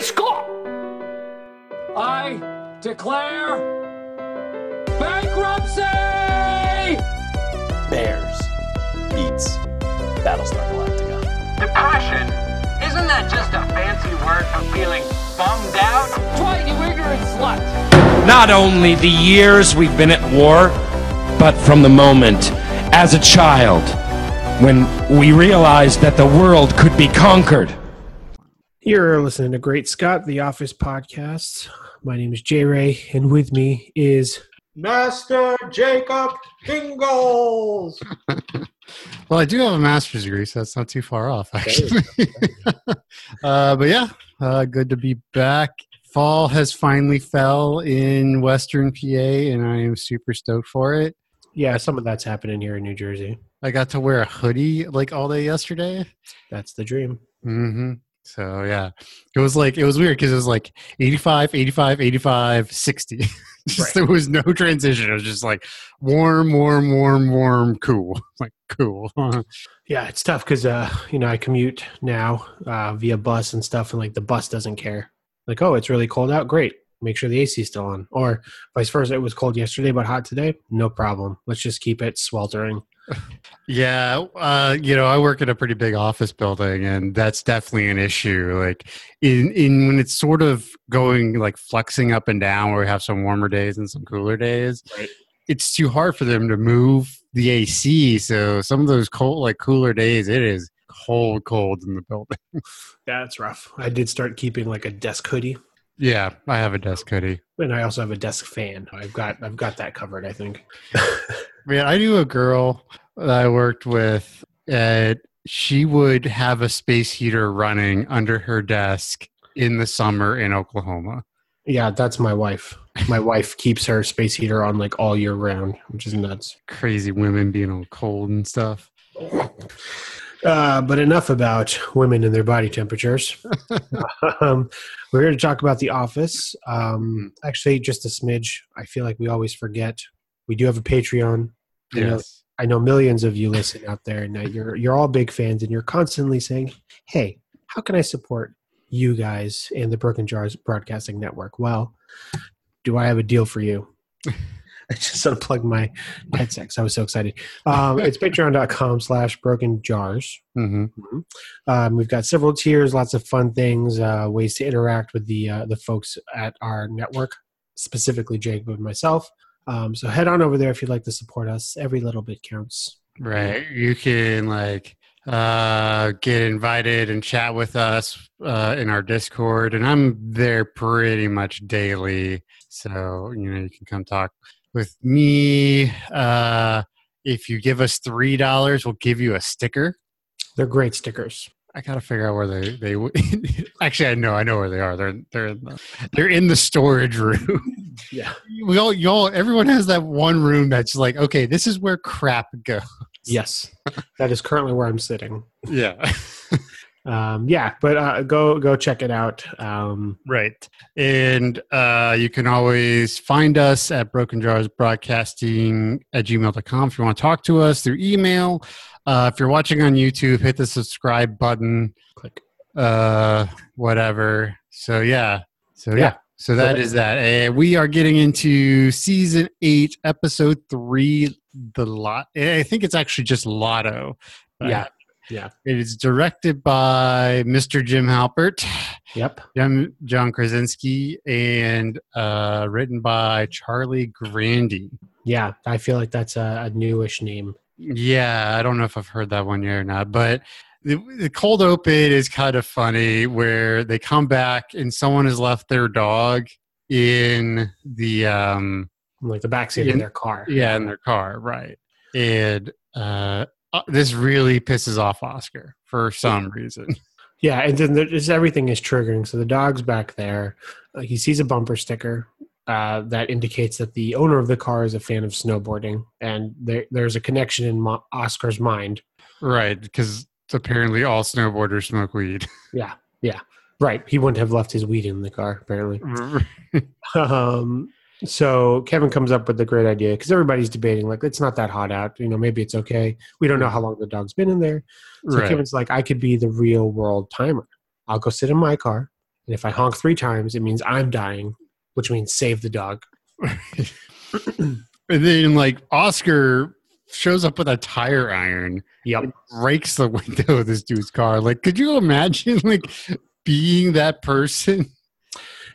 school. I declare bankruptcy! Bears beats Battlestar Galactica. Depression? Isn't that just a fancy word for feeling bummed out? Dwight, you ignorant slut! Not only the years we've been at war, but from the moment as a child when we realized that the world could be conquered. You're listening to Great Scott, the Office podcast. My name is Jay Ray, and with me is Master Jacob Ingles. Well, I do have a master's degree, so that's not too far off, actually. uh, but yeah, uh, good to be back. Fall has finally fell in Western PA, and I am super stoked for it. yeah. Some of that's happening here in New Jersey. I got to wear a hoodie like all day yesterday. That's the dream. hmm So yeah, it was like it was weird because it was like 85, 85, 85, 60. just, There was no transition. It was just like warm, warm, warm, warm, cool. Like cool. Yeah, it's tough because uh, you know I commute now uh, via bus and stuff, and like the bus doesn't care. Like, oh, it's really cold out. Great, make sure the AC is still on. Or vice versa. It was cold yesterday, but hot today. No problem. Let's just keep it sweltering. Yeah, uh, you know, I work in a pretty big office building, and that's definitely an issue. Like in in when it's sort of going like flexing up and down, where we have some warmer days and some cooler days. Right. It's too hard for them to move the AC. So some of those cold, like cooler days, it is cold, cold in the building. That's rough. I did start keeping like a desk hoodie, yeah, I have a desk hoodie. and I also have a desk fan. I've got I've got that covered. I think. Man, I knew a girl that I worked with, and she would have a space heater running under her desk in the summer in Oklahoma. Yeah, that's my wife. My wife keeps her space heater on like all year round, which is nuts. Crazy women being all cold and stuff. Uh, but enough about women and their body temperatures. um, we're here to talk about The Office. Um, actually, just a smidge. I feel like we always forget. We do have a Patreon. I know, Yes. I know millions of you listen out there, and you're you're all big fans, and you're constantly saying, "Hey, how can I support you guys and the Broken Jars Broadcasting Network?" Well, do I have a deal for you? I just unplugged my headset I was so excited. Um, it's patreon.com slash broken jars. hmm Um, we've got several tiers, lots of fun things, uh, ways to interact with the uh, the folks at our network, specifically Jacob and myself. Um, so head on over there if you'd like to support us. Every little bit counts. Right. You can like uh, get invited and chat with us uh, in our Discord, and I'm there pretty much daily. So you know you can come talk with me. Uh, if you give us three dollars, we'll give you a sticker. They're great stickers. I gotta figure out where they they. Actually, I know I know where they are. They're they're in the, they're in the storage room. Yeah. we all y'all everyone has that one room that's like okay, this is where crap goes. Yes, that is currently where I'm sitting. Yeah. Um, yeah, but uh, go go check it out. Um, Right. And uh, you can always find us at Broken Jars Broadcasting at gmail.com if you want to talk to us through email. Uh, if you're watching on YouTube, hit the subscribe button, click. uh, whatever. So, yeah. So, yeah. Yeah. So that is that. Uh, we are getting into season eight, episode three, the lot. I think it's actually just Lotto. Yeah. Yeah. It is directed by Mr. Jim Halpert. Yep. John, John Krasinski and uh, written by Charlie Grandy. Yeah, I feel like that's a, a newish name. Yeah, I don't know if I've heard that one yet or not, but the, the cold open is kind of funny where they come back and someone has left their dog in the um Like the backseat In- of their car. yeah in their car right and uh uh, this really pisses off oscar for some reason Yeah, and then there's everything is triggering. So the dog's back there. Uh, he sees a bumper sticker uh, that indicates that the owner of the car is a fan of snowboarding, and there, there's a connection in Mo- Oscar's mind. right because apparently all snowboarders smoke weed Yeah, yeah, right. He wouldn't have left his weed in the car, apparently. um, so Kevin comes up with the great idea because everybody's debating, like, it's not that hot out. You know, maybe it's okay. We don't know how long the dog's been in there. So right Kevin's like, I could be the real world timer. I'll go sit in my car And if I honk three times, it means I'm dying, which means save the dog. And then like Oscar shows up with a tire iron, Yep. breaks the window of this dude's car. Like, could you imagine like being that person?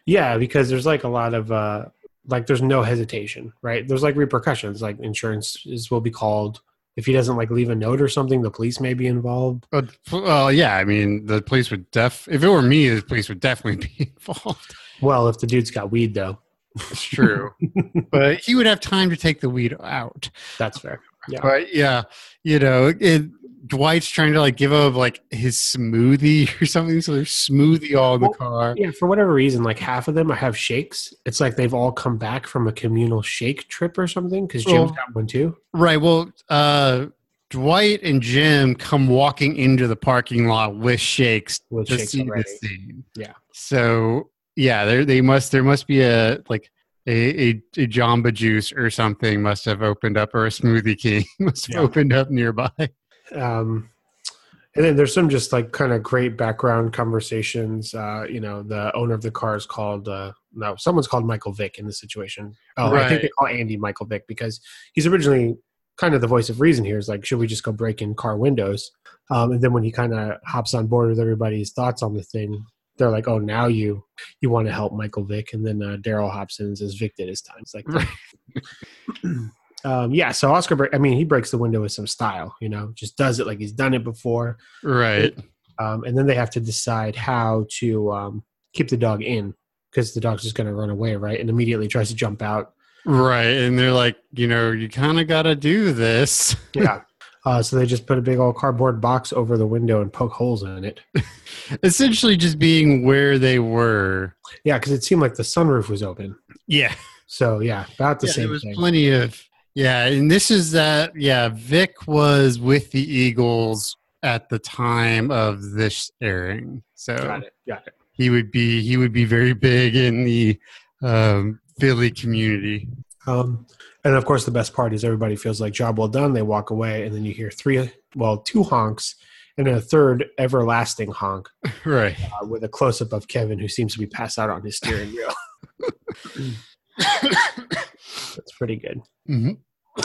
Yeah, because there's like a lot of uh like there's no hesitation, right? There's like repercussions, like insurance is will be called. If he doesn't like leave a note or something, the police may be involved. Well, yeah, I mean, the police would def. If it were me, the police would definitely be involved. Well, if the dude's got weed though, It's true, but he would have time to take the weed out. that's fair. Yeah. But yeah, you know, it, Dwight's trying to like give up like his smoothie or something. So there's smoothie all in the Well, car. Yeah, for whatever reason, like half of them have shakes. It's like they've all come back from a communal shake trip or something because Jim's Well- got one too. Right. Well, uh, Dwight and Jim come walking into the parking lot with shakes With to shakes see already. the scene. Yeah. So yeah, there they must there must be a like a, a, a Jamba Juice or something must have opened up or a Smoothie King must have Yeah. opened up nearby. Um, and then there's some just like kind of great background conversations. Uh, you know, the owner of the car is called uh, no, someone's called Michael Vick in the situation. Oh, I think they call Andy Michael Vick because he's originally kind of the voice of reason here. Is like, should we just go break in car windows? Um, and then when he kind of hops on board with everybody's thoughts on the thing, they're like, oh, now you you want to help Michael Vick, and then uh, Daryl hops in and says, Vic did his time. It's like, um, yeah. So Oscar, I mean, he breaks the window with some style. You know, just does it like he's done it before. Right. Um, and then they have to decide how to um, keep the dog in because the dog's just going to run away, right? And immediately tries to jump out. Right. And they're like, you know, you kind of got to do this. Yeah. Uh, so they just put a big old cardboard box over the window and poke holes in it. Essentially, just being where they were. Yeah, because it seemed like the sunroof was open. Yeah. So yeah, about the yeah, same there was thing. plenty of yeah and this is that yeah vic was with the eagles at the time of this airing so Got it. Got it. he would be he would be very big in the um, philly community Um, and of course, the best part is everybody feels like job well done. They walk away, and then you hear three, well, two honks, and a third everlasting honk right uh, with a close up of Kevin, who seems to be passed out on his steering wheel. That's pretty good. Mhm.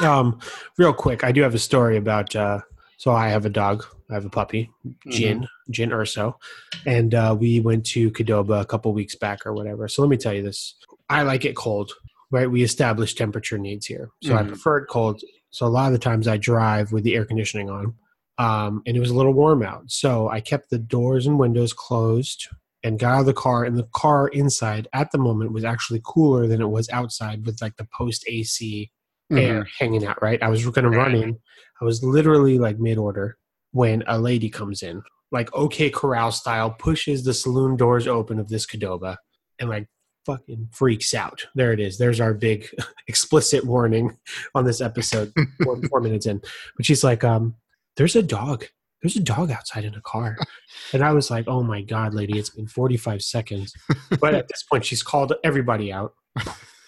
Um, real quick, I do have a story about. Uh, so I have a dog. I have a puppy, Jin, Jin Urso, and uh, we went to Qdoba a couple weeks back or whatever. So let me tell you this: I like it cold. Right? We established temperature needs here, so I Mhm. prefer it cold. So a lot of the times I drive with the air conditioning on, um, and it was a little warm out. So I kept the doors and windows closed and got out of the car. And the car inside at the moment was actually cooler than it was outside with like the post AC air hanging out, right? I was going to run in. I was literally like mid order when a lady comes in, like OK Corral style, pushes the saloon doors open of this Qdoba and like fucking freaks out. There it is. There's our big explicit warning on this episode, four, four minutes in. But she's like, um, there's a dog. There's a dog outside in a car. And I was like, oh my God, lady, it's been 45 seconds. But at this point, she's called everybody out.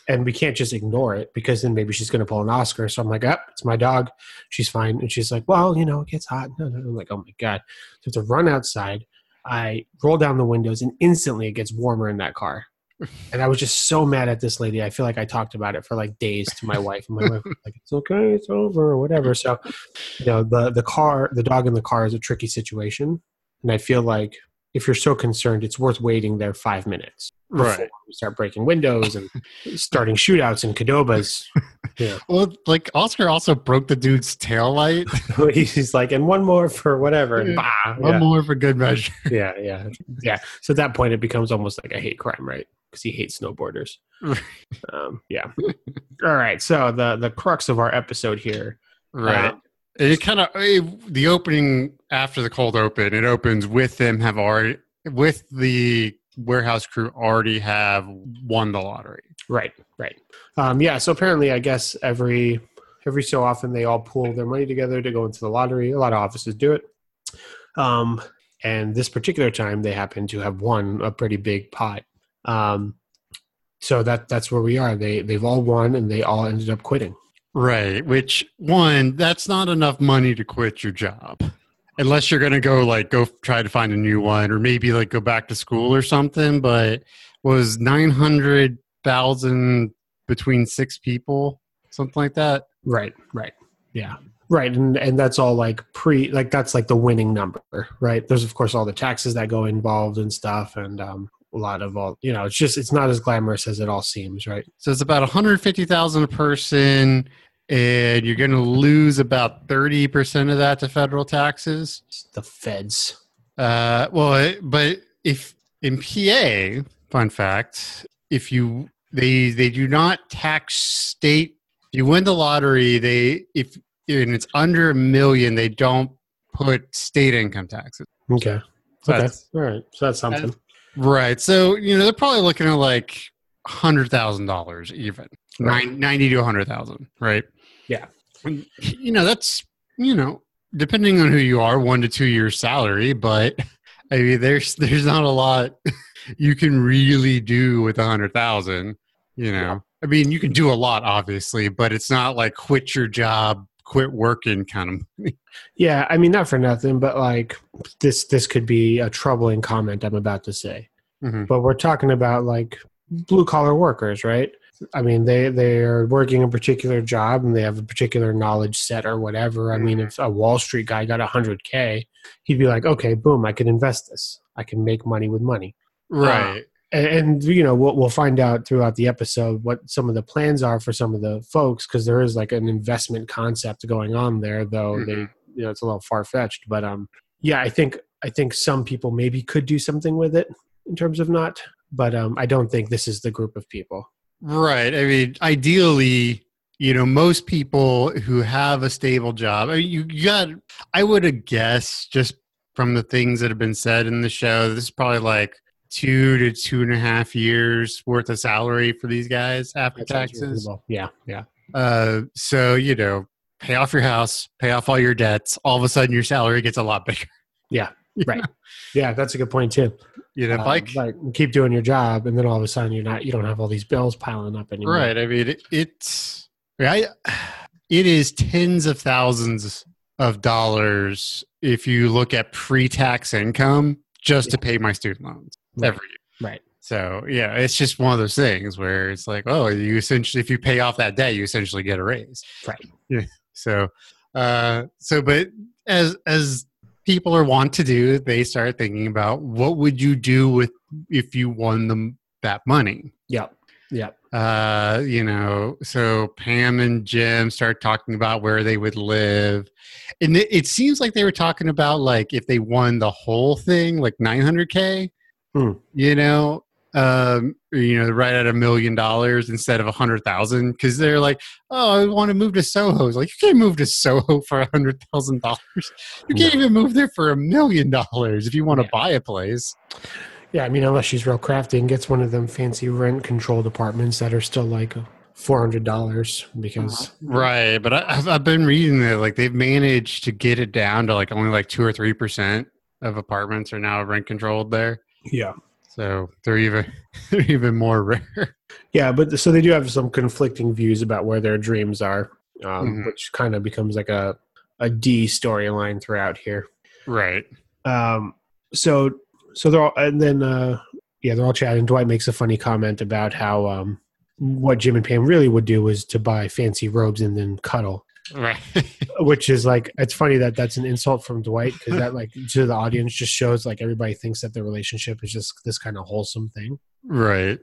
And we can't just ignore it because then maybe she's going to pull an Oscar. So I'm like, oh, it's my dog. She's fine. And she's like, well, you know, it gets hot. No, no, no. I'm like, oh my God. So to run outside. I roll down the windows and instantly it gets warmer in that car. And I was just so mad at this lady. I feel like I talked about it for like days to my wife. And my wife was like, it's okay, it's over, or whatever. So, you know, the, the car, the dog in the car is a tricky situation. And I feel like if you're so concerned, it's worth waiting there five minutes. before Right. We start breaking windows and starting shootouts and Qdobas. Yeah. well like oscar also broke the dude's tail light He's like, and one more for whatever. And bah, one yeah. more for good measure yeah, yeah, yeah. So at that point, it becomes almost like a hate crime, right? Because he hates snowboarders. um, yeah. All right. So the the crux of our episode here, right um, it kind of the opening after the cold open it opens with them have already with the warehouse crew already have won the lottery right, right. Um, yeah. So apparently, I guess every every so often they all pool their money together to go into the lottery. A lot of offices do it. Um, and this particular time, they happen to have won a pretty big pot. Um, so that that's where we are. They they've all won, and they all ended up quitting. right which one that's not enough money to quit your job unless you're gonna go like go try to find a new one or maybe like go back to school or something. But was nine hundred thousand between six people, something like that. Right, right. Yeah. Right. And and that's all like pre like that's like the winning number, right? There's of course all the taxes that go involved and stuff and um a lot of all you know, it's just it's not as glamorous as it all seems, right? So it's about 150,000 a person, and you're going to lose about 30% of that to federal taxes. The feds. Uh, well, it- but if in PA, fun fact, if you they they do not tax state. If you win the lottery, they if and it's under a million, they don't put state income taxes. Okay. So Okay. All right. So that's something. Right. So you know they're probably looking at like hundred thousand dollars even Right. Nine, 90 to a hundred thousand. Right. Yeah. And, you know that's you know depending on who you are, one to two years salary, but I mean there's there's not a lot you can really do with a hundred thousand. You know, I mean you can do a lot obviously, but it's not like quit your job, quit working kind of. Yeah, I mean not for nothing, but like this this could be a troubling comment I'm about to say. Mhm. But we're talking about like blue collar workers, right? I mean they they're working a particular job and they have a particular knowledge set or whatever. I mean if a Wall Street guy got 100k, he'd be like, "Okay, boom, I can invest this. I can make money with money." Right. And you know we'll, we'll find out throughout the episode what some of the plans are for some of the folks because there is like an investment concept going on there though they Mhm. you know it's a little far-fetched but um yeah i think i think some people maybe could do something with it in terms of not but um i don't think this is the group of people Right. I mean, ideally, you know, most people who have a stable job, I mean, you, you got, I would have guessed just from the things that have been said in the show, this is probably like two to two and a half years worth of salary for these guys after taxes. yeah yeah Uh, so, you know, pay off your house, pay off all your debts. All of a sudden, your salary gets a lot bigger. Yeah, right. yeah that's a good point too You know, Um, like, like keep doing your job and then all of a sudden you're not you don't have all these bills piling up anymore Right. I mean, it, it's I, it is tens of thousands of dollars if you look at pre-tax income just to pay my student loans Right. every year. right So yeah, it's just one of those things where it's like, oh, you essentially if you pay off that debt, you essentially get a raise. Right. Yeah. So, uh, so but as as people are want to do, they start thinking about what would you do with if you won them that money yep yep uh you know so pam and jim start talking about where they would live and it, it seems like they were talking about like if they won the whole thing like 900k Hmm. you know um you know right at a million dollars instead of a hundred thousand because they're like oh i want to move to soho it's like you can't move to soho for a hundred thousand dollars you can't even move there for a million dollars if you want to Yeah. buy a place Yeah, I mean, unless she's real crafty and gets one of them fancy rent controlled apartments that are still like four hundred dollars because Right, but I, I've, I've been reading that like they've managed to get it down to like only like two or three percent of apartments are now rent controlled there. Yeah, So they're even they're even more rare. yeah. But so they do have some conflicting views about where their dreams are, um, Mhm. which kind of becomes like a a D storyline throughout here. Right. Um, so so they're all, and then uh, yeah, they're all chatting. Dwight makes a funny comment about how um, what Jim and Pam really would do is to buy fancy robes and then cuddle. Right. which is like it's funny that that's an insult from Dwight because that like to the audience just shows like everybody thinks that the relationship is just this kind of wholesome thing. right.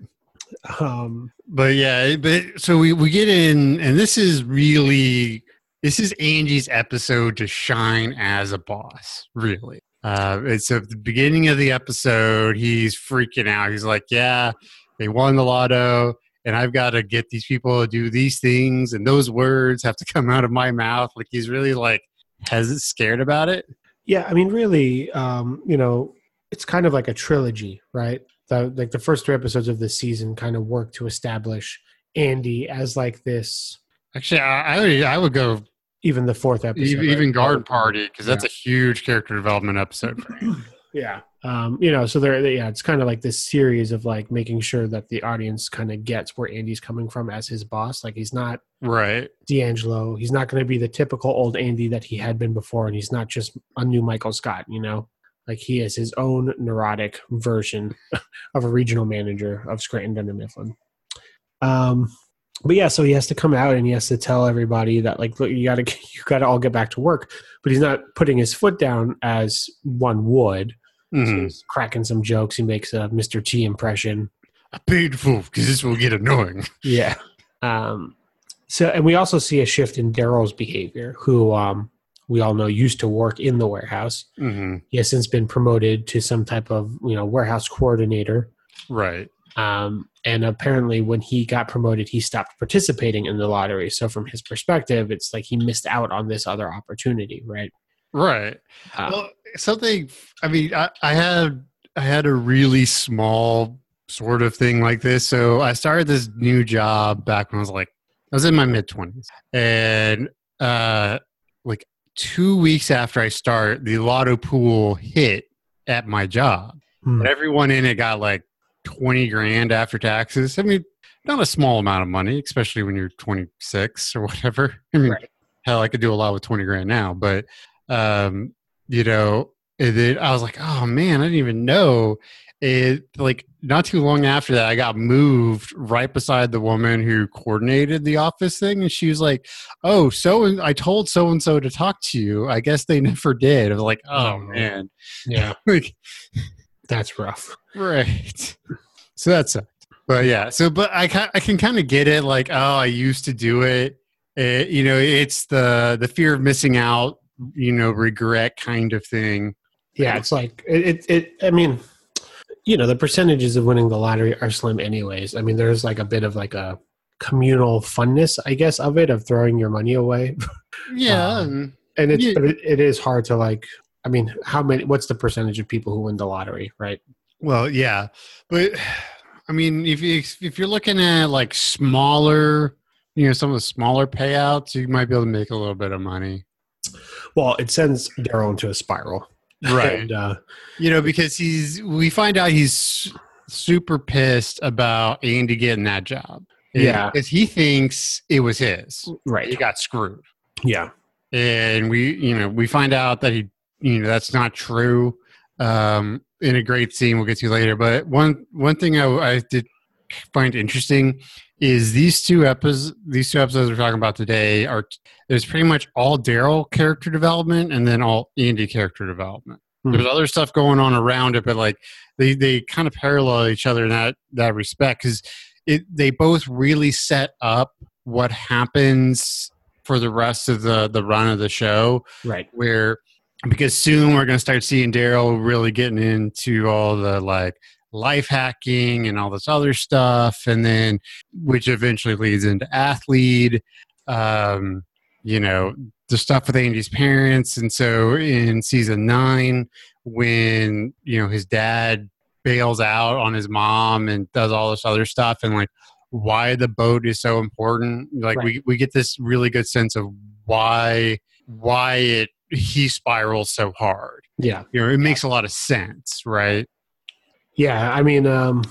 Um, But yeah, but so we we get in, and this is really this is Andy's episode to shine as a boss. Really, uh, it's at the beginning of the episode. He's freaking out. He's like, "Yeah, they won the lotto, and I've got to get these people to do these things, and those words have to come out of my mouth." Like he's really like has it scared about it. yeah, I mean, really, um, you know, it's kind of like a trilogy, right? The, like the first three episodes of this season kind of work to establish Andy as like this. Actually, I I would, I would go Even the fourth episode, even, right? even Garden Party because that's Yeah. a huge character development episode for him. Yeah, Um, you know, so there, yeah, it's kind of like this series of like making sure that the audience kind of gets where Andy's coming from as his boss. Like he's not Right. D'Angelo. He's not going to be the typical old Andy that he had been before, and he's not just a new Michael Scott. You know, like he is his own neurotic version of a regional manager of Scranton Dunder Mifflin. Um, but yeah, so he has to come out and he has to tell everybody that like, look, you got to you got to all get back to work. But he's not putting his foot down as one would. So Mhm. he's cracking some jokes. He makes a Mr. T impression. I paid full because this will get annoying. Yeah. Um, so, and we also see a shift in Daryl's behavior, who um, we all know used to work in the warehouse. hmm He has since been promoted to some type of you know warehouse coordinator. Right. Um, and apparently, when he got promoted, he stopped participating in the lottery. So, from his perspective, it's like he missed out on this other opportunity, right? Right. Uh, well, something. I mean, I, I had I had a really small sort of thing like this. So I started this new job back when I was like I was in my mid twenties, and uh, like two weeks after I start, the lotto pool hit at my job, Hmm. and everyone in it got like twenty grand after taxes. I mean, not a small amount of money, especially when you're twenty six or whatever. I mean, Right. hell, I could do a lot with twenty grand now, but um, you know, then I was like, oh man, I didn't even know. It like not too long after that, I got moved right beside the woman who coordinated the office thing, and she was like, "Oh, so I told so and so to talk to you. I guess they never did." I was like, "Oh Oh. man, yeah, like that's rough. right." So that's but yeah. So but I can I can kind of get it. Like, oh, I used to do it. It, you know, it's the the fear of missing out. You know, regret kind of thing. Yeah, it's like it, it, it. I mean, you know, the percentages of winning the lottery are slim, anyways. I mean, there's like a bit of like a communal funness, I guess, of it of throwing your money away, Yeah. Um, and- and it's Yeah. but it, it is hard to like. I mean, how many? What's the percentage of people who win the lottery? Right? Well, yeah, but I mean, if you if you're looking at like smaller, you know, some of the smaller payouts, you might be able to make a little bit of money, Well, it sends Daryl into a spiral, And, uh, you know, because he's we find out he's super pissed about Andy getting that job. Yeah. because he thinks it was his. Right, he got screwed, Yeah, and we, you know, we find out that he, you know, that's not true. Um, in a great scene we'll get to later. But one one thing I, I did find interesting is these two episodes. These two episodes we're talking about today are there's pretty much all Daryl character development and then all Andy character development. Hmm. There's other stuff going on around it, but like they they kind of parallel each other in that that respect because it they both really set up what happens for the rest of the the run of the show right. where because soon we're going to start seeing Daryl really getting into all the like life hacking and all this other stuff, and then which eventually leads into Athlead. Um, you know the stuff with Andy's parents, and so in season nine, when you know his dad bails out on his mom and does all this other stuff, and like why the boat is so important. Like Right. we we get this really good sense of why why it he spirals so hard. Yeah. You know, it makes a lot of sense, right? Yeah, I mean, um,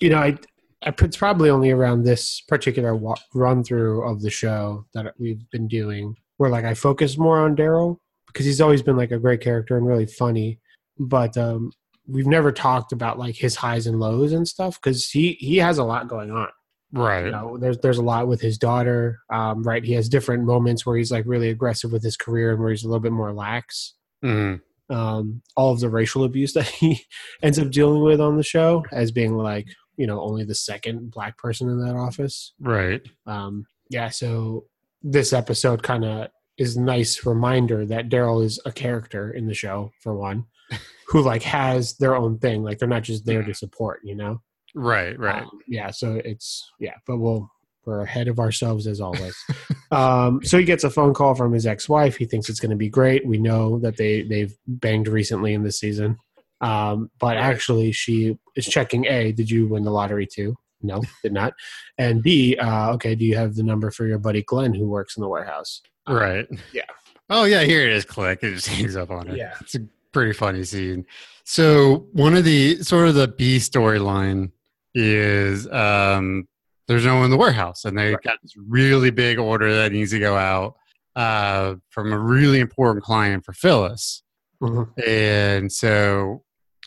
you know, I, I it's probably only around this particular wa- run through of the show that we've been doing where like I focus more on Daryl because he's always been like a great character and really funny, but um, we've never talked about like his highs and lows and stuff because he he has a lot going on. Right. You know, there's there's a lot with his daughter, um, right? He has different moments where he's like really aggressive with his career and where he's a little bit more lax Mhm. Um, all of the racial abuse that he ends up dealing with on the show as being like you know only the second black person in that office Right. um, yeah so this episode kind of is a nice reminder that daryl is a character in the show for one who like has their own thing like they're not just there to support you know Right. Right. um, yeah so it's yeah but we'll we're ahead of ourselves as always um, so he gets a phone call from his ex-wife he thinks it's going to be great we know that they they've banged recently in this season um, but actually she is checking a did you win the lottery too no did not and b uh, okay do you have the number for your buddy glenn who works in the warehouse right. yeah. Oh yeah, here it is. Click. It just hangs up on it. Yeah. It's a pretty funny scene. So one of the sort of the B storyline is um, there's no one in the warehouse, and they Right. got this really big order that needs to go out uh, from a really important client for Phyllis, Mhm. and so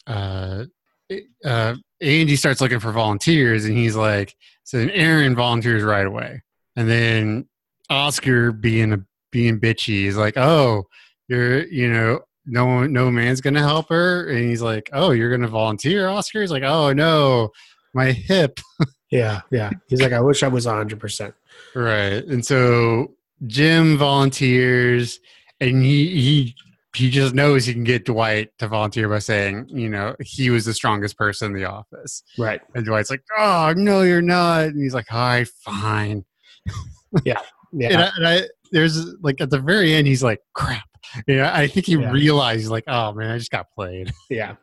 uh, uh, Andy starts looking for volunteers, and he's like, so then Erin volunteers right away, and then Oscar being a being bitchy is like, oh, you're you know no no man's gonna help her? And he's like oh you're gonna volunteer oscar? He's like oh no my hip Yeah, yeah. He's like, I wish I was 100%. right and so jim volunteers and he he he just knows he can get dwight to volunteer by saying you know he was the strongest person in the office Right. and dwight's like oh no you're not and he's like all right fine Yeah. and, I, and I there's like at the very end he's like crap yeah i think he Yeah. realized like oh man i just got played Yeah.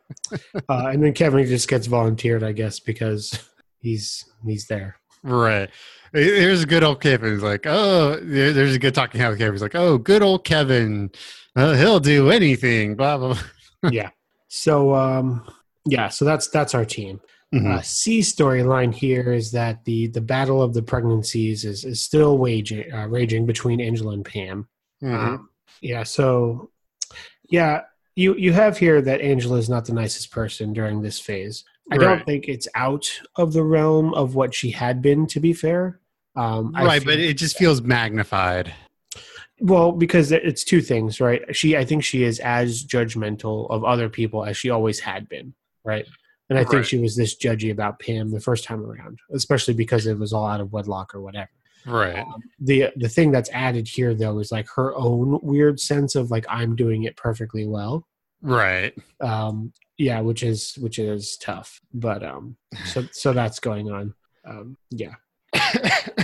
Uh, and then Kevin just gets volunteered, I guess, because he's he's there. Right. Here's a good old Kevin. He's like, oh, there's a good talking head with Kevin. He's like, oh, good old Kevin. Uh, he'll do anything. Blah blah. blah. yeah. So um yeah, so that's that's our team. Mhm. Uh, C storyline here is that the the battle of the pregnancies is, is still waging uh, raging between Angela and Pam. Mhm. Um, yeah, so yeah, you you have here that Angela is not the nicest person during this phase. I don't think it's out of the realm of what she had been. To be fair, um, right, but it just feels magnified. well, because it's two things, right? She, I think, she is as judgmental of other people as she always had been, right? And I think she was this judgy about Pam the first time around, especially because it was all out of wedlock or whatever. Right. the the thing that's added here though is like her own weird sense of like I'm doing it perfectly well. Right. Um yeah, which is which is tough. But um so so that's going on. Um yeah.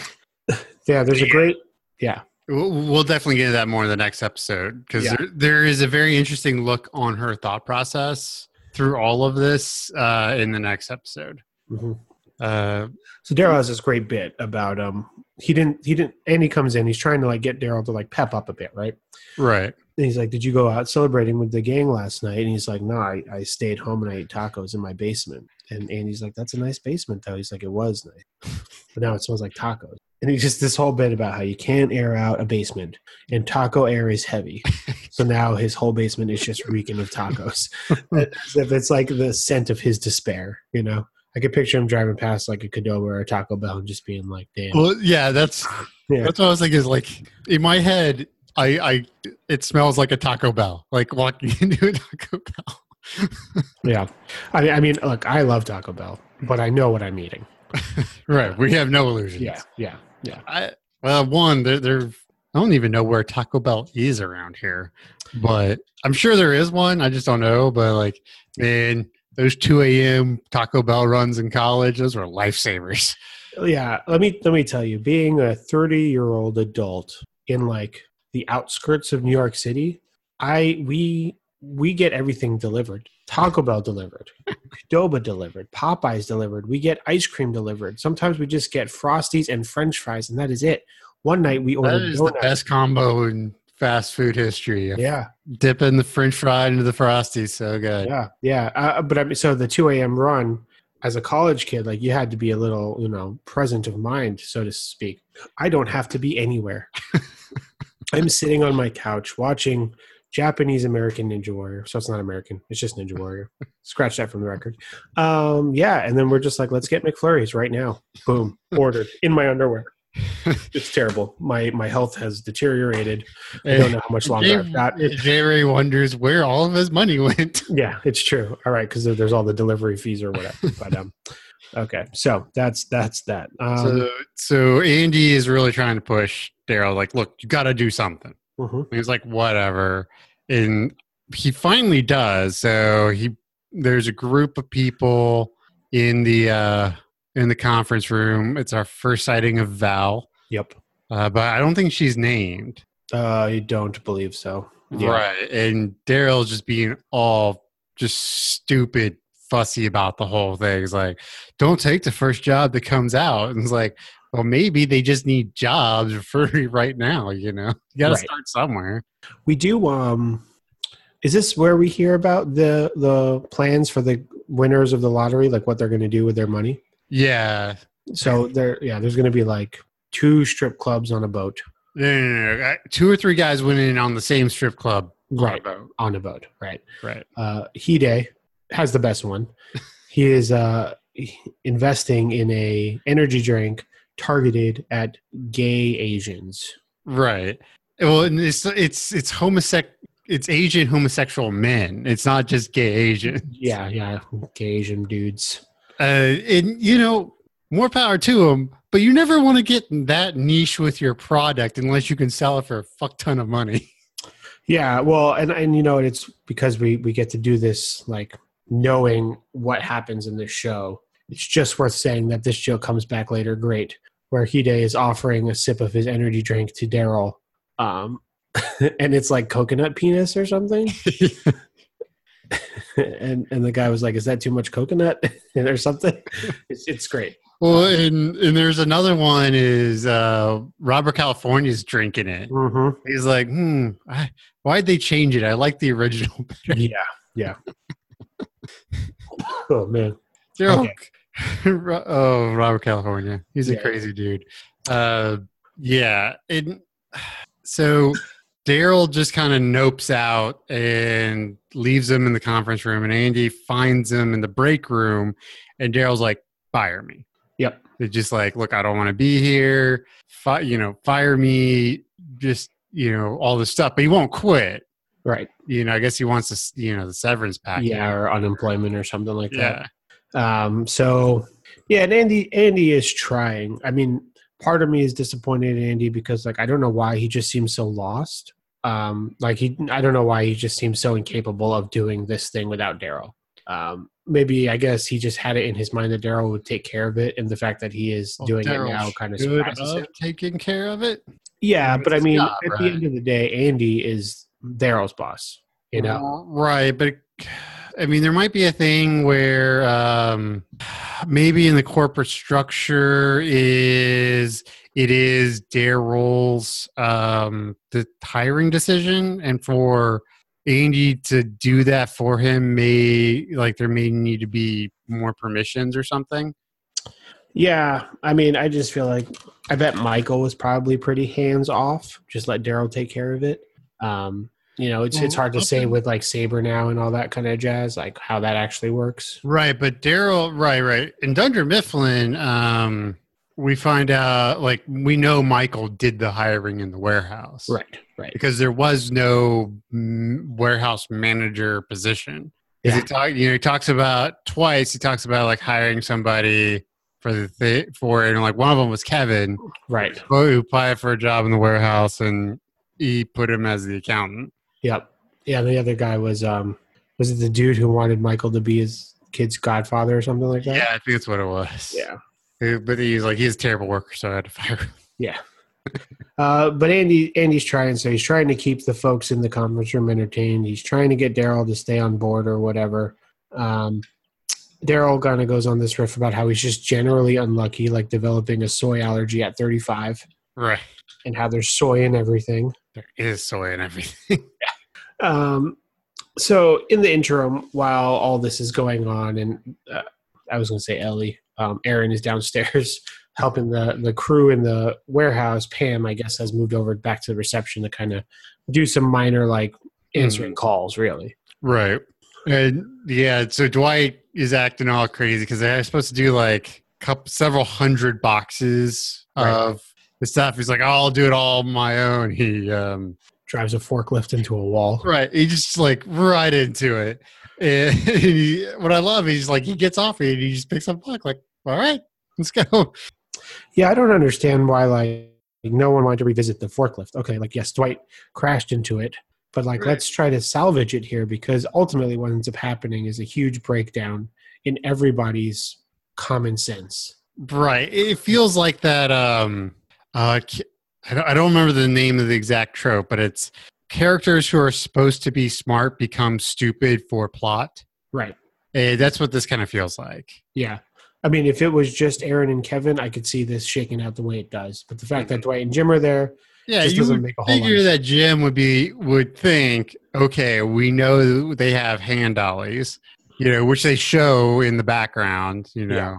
Yeah, there's a great yeah. We'll definitely get into that more in the next episode because Yeah. there, there is a very interesting look on her thought process through all of this uh, in the next episode. Mhm. Uh, So Daryl has this great bit about um he didn't he didn't and he comes in, he's trying to like get Daryl to like pep up a bit, right? right. And he's like, Did you go out celebrating with the gang last night? And he's like, No, I, I stayed home and I ate tacos in my basement. And Andy's like, That's a nice basement though. He's like, It was nice. But now it smells like tacos. And he just this whole bit about how you can't air out a basement and taco air is heavy. so now his whole basement is just reeking of tacos. As if it's like the scent of his despair, you know? I could picture him driving past like a Qdoba or a Taco Bell and just being like, damn. Well, yeah, that's Yeah. that's what I was thinking. Is like in my head, I, I, it smells like a Taco Bell. Like walking into a Taco Bell. Yeah. I mean, I mean, look, I love Taco Bell, but I know what I'm eating. Right. We have no illusions. Yeah. Yeah. Yeah. I, well, one, there, there, I don't even know where Taco Bell is around here, but I'm sure there is one. I just don't know. But like, man, those 2 a.m. Taco Bell runs in college, those were lifesavers. Yeah. Let me, let me tell you, being a 30 year old adult in like the outskirts of New York City, I, we, we get everything delivered. Taco Bell delivered, Qdoba delivered, Popeyes delivered. We get ice cream delivered. Sometimes we just get Frosties and French fries, and that is it. One night we That ordered is the best combo in fast food history. Yeah, Dipping the French fry into the Frosty, so good. Yeah, yeah. Uh, but I mean, so the 2 a.m. run as a college kid, like you had to be a little, you know, present of mind, so to speak. I don't have to be anywhere. I'm sitting on my couch watching Japanese American Ninja Warrior. So it's not American, it's just Ninja Warrior. Scratch that from the record. Um, yeah, and then we're just like, let's get McFlurries right now. Boom, ordered in my underwear. It's terrible. My my health has deteriorated. I don't know how much longer I've got. J. Ray wonders where all of his money went. Yeah, it's true. All right, because there's all the delivery fees or whatever. But um, okay, so that's that's that. Um, so, so Andy is really trying to push Daryl, like, look, you got to do something. mhm. He's like, whatever. And he finally does. So he there's a group of people in the uh in the conference room. It's our first sighting of Val. Yep. Uh, but I don't think she's named. Uh, I don't believe so. Yeah. Right. And Daryl's just being all just stupid, fussy about the whole thing. He's like, don't take the first job that comes out. And it's like, well, maybe they just need jobs for right now, you know? You got to Right. start somewhere. We do. Um, is this where we hear about the the plans for the winners of the lottery, like what they're going to do with their money? Yeah. So there, yeah, there's going to be like two strip clubs on a boat, No, no, no, no. Uh, Two or three guys went in on the same strip club. on a right? boat. On a boat, right? Right. Uh, Hide has the best one. He is uh, investing in a energy drink targeted at gay Asians. Right. Well, and it's it's it's homosexual. It's Asian homosexual men. It's not just gay Asian. Yeah, yeah, gay Asian dudes. Uh, and you know, more power to them. But you never want to get that niche with your product unless you can sell it for a fuck ton of money. Yeah, well, and and you know, it's because we we get to do this like knowing what happens in this show. It's just worth saying that this show comes back later, great, where Hide is offering a sip of his energy drink to Daryl, um, and it's like coconut penis or something. and and the guy was like, "Is that too much coconut or something?" It's it's great. Well, and and there's another one is uh, Robert California's drinking it. Mm-hmm. He's like, hmm, I, why'd they change it? I like the original better. Yeah, yeah. oh man. Daryl- oh, Robert California. He's a Yeah. crazy dude. Uh, yeah. And so Daryl just kind of nopes out and leaves him in the conference room, and Andy finds him in the break room, and Daryl's like, "Fire me." Yep. They're just like, "Look, I don't want to be here. Fi- you know, fire me." Just you know, all this stuff, but he won't quit. Right. You know, I guess he wants to, you know, the severance package. Yeah, or unemployment or something like that. Um, so yeah, and Andy Andy is trying. I mean, part of me is disappointed in Andy because like I don't know why he just seems so lost. Um, like he I don't know why he just seems so incapable of doing this thing without Daryl. Um, maybe I guess he just had it in his mind that Daryl would take care of it, and the fact that he is Well, doing it now kind of surprises him. taken care of it. Yeah, but I mean, job, at right? the end of the day, Andy is Daryl's boss. You know, right? But I mean, there might be a thing where um, maybe in the corporate structure is it is Daryl's um, the hiring decision, and for Andy to do that for him may like there may need to be more permissions or something. Yeah, I mean, I just feel like I bet Michael was probably pretty hands off. Just let Daryl take care of it. Um, you know, it's it's hard to say with like Sabre now and all that kind of jazz, like how that actually works. Right, but Daryl, right, right. In Dunder Mifflin, um, we find out like we know Michael did the hiring in the warehouse, Right, right. Because there was no mm, warehouse manager position Yeah. He talk, you know, he talks about twice. He talks about like hiring somebody for the thi- for it, and like one of them was Kevin, Right. who applied for a job in the warehouse, and he put him as the accountant. Yep. Yeah, the other guy was um was it the dude who wanted Michael to be his kid's godfather or something like that? Yeah, I think that's what it was. Yeah. But he's like he's a terrible worker, so I had to fire him. Yeah. Uh, but Andy Andy's trying, so he's trying to keep the folks in the conference room entertained. He's trying to get Daryl to stay on board or whatever. Um, Daryl kind of goes on this riff about how he's just generally unlucky, like developing a soy allergy at 35, Right. and how there's soy in everything. There is soy and everything. Um, so in the interim, while all this is going on, and uh, I was going to say Ellie, um, Erin is downstairs helping the the crew in the warehouse. Pam, I guess, has moved over back to the reception to kind of do some minor like answering calls. Really, right. And yeah, so Dwight is acting all crazy because they're supposed to do like couple, several hundred boxes Right. of the stuff. He's like, I'll do it all on my own. He, um, drives a forklift into a wall. right. He just like right into it. And he, what I love is like he gets off it and he just picks up like, all right, let's go. Yeah, I don't understand why like no one wanted to revisit the forklift. Okay, like yes, Dwight crashed into it, but like Right. let's try to salvage it here because ultimately what ends up happening is a huge breakdown in everybody's common sense. Right. It feels like that. Um, uh, I don't, I don't remember the name of the exact trope, but it's characters who are supposed to be smart become stupid for plot. Right. Eh, that's what this kind of feels like. Yeah. I mean, if it was just Erin and Kevin, I could see this shaking out the way it does. But the fact that Dwight and Jim are there, Yeah, Just you doesn't would make a whole figure that Jim would be would think, okay, we know they have hand dollies, you know, which they show in the background. You know, Yeah.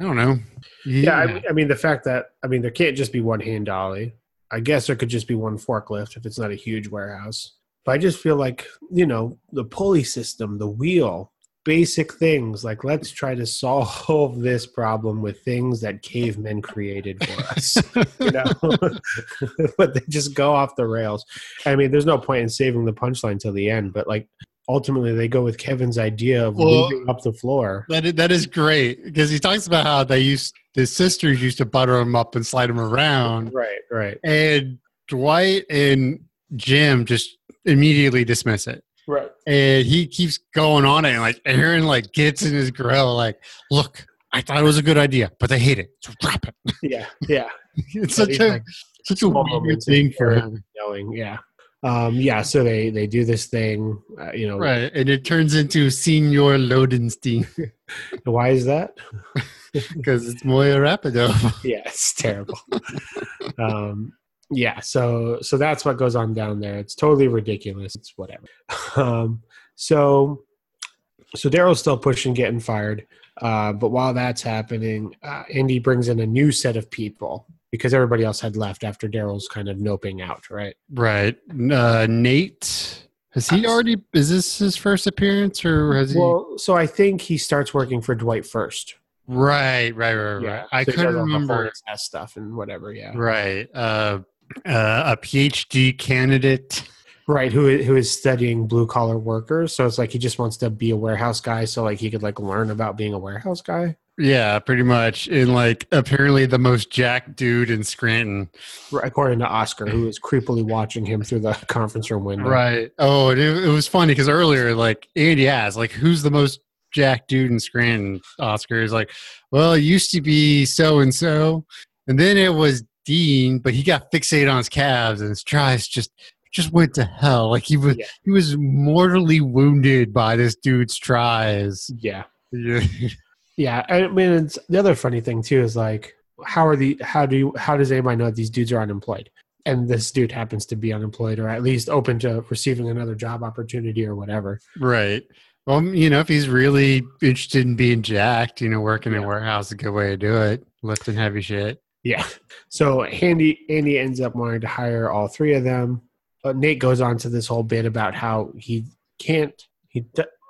I don't know. Yeah, I, mean- I mean the fact that I mean there can't just be one hand dolly. I guess there could just be one forklift if it's not a huge warehouse. But I just feel like you know the pulley system, the wheel, basic things like let's try to solve this problem with things that cavemen created for us. you know, but they just go off the rails. I mean, there's no point in saving the punchline till the end, but like ultimately they go with Kevin's idea of Well- moving up the floor. That is, that is great because he talks about how they used his sisters used to butter him up and slide him around, Right, right, and Dwight and Jim just immediately dismiss it. right. and he keeps going on it and like erin like gets in his grill like look i thought it was a good idea but they hate it so drop it Yeah, yeah. it's Yeah, such a like, such a weird thing for him yelling yeah um yeah so they they do this thing uh, you know. Right and it turns into senior loadenstein. Why is that? Because it's moya rapido yeah it's terrible. Um yeah so so that's what goes on down there. It's totally ridiculous. It's whatever. Um so so daryl's still pushing getting fired uh but while that's happening uh, andy brings in a new set of people because everybody else had left after daryl's kind of noping out right? Right. Uh nate has he already is this his first appearance or has he? Well so i think he starts working for dwight first. Right right right right i so couldn't does all the remember. Nest stuff and whatever. Yeah, right uh uh, a phd candidate right. Who who is studying blue collar workers? So it's like he just wants to be a warehouse guy, so like he could like learn about being a warehouse guy. Yeah, pretty much. and like apparently the most jack dude in Scranton. Right, According to Oscar, who is creepily watching him through the conference room window. Right. Oh, and it, it was funny because earlier, like Andy asked, like, who's the most jack dude in Scranton? Oscar is like, well, it used to be so and so, and then it was Dean, but he got fixated on his calves, and his tris just just went to hell. Like he was Yeah. he was mortally wounded by this dude's tris. Yeah, Yeah. yeah. I mean, it's, the other funny thing too is like, how are the how do you how does anybody know that these dudes are unemployed? And this dude happens to be unemployed, or at least open to receiving another job opportunity or whatever. Right. Well, you know, if he's really interested in being jacked, you know, working in a warehouse is a good way to do it. Lifting heavy shit. Yeah. So Andy Andy ends up wanting to hire all three of them. But Nate goes on to this whole bit about how he can't. He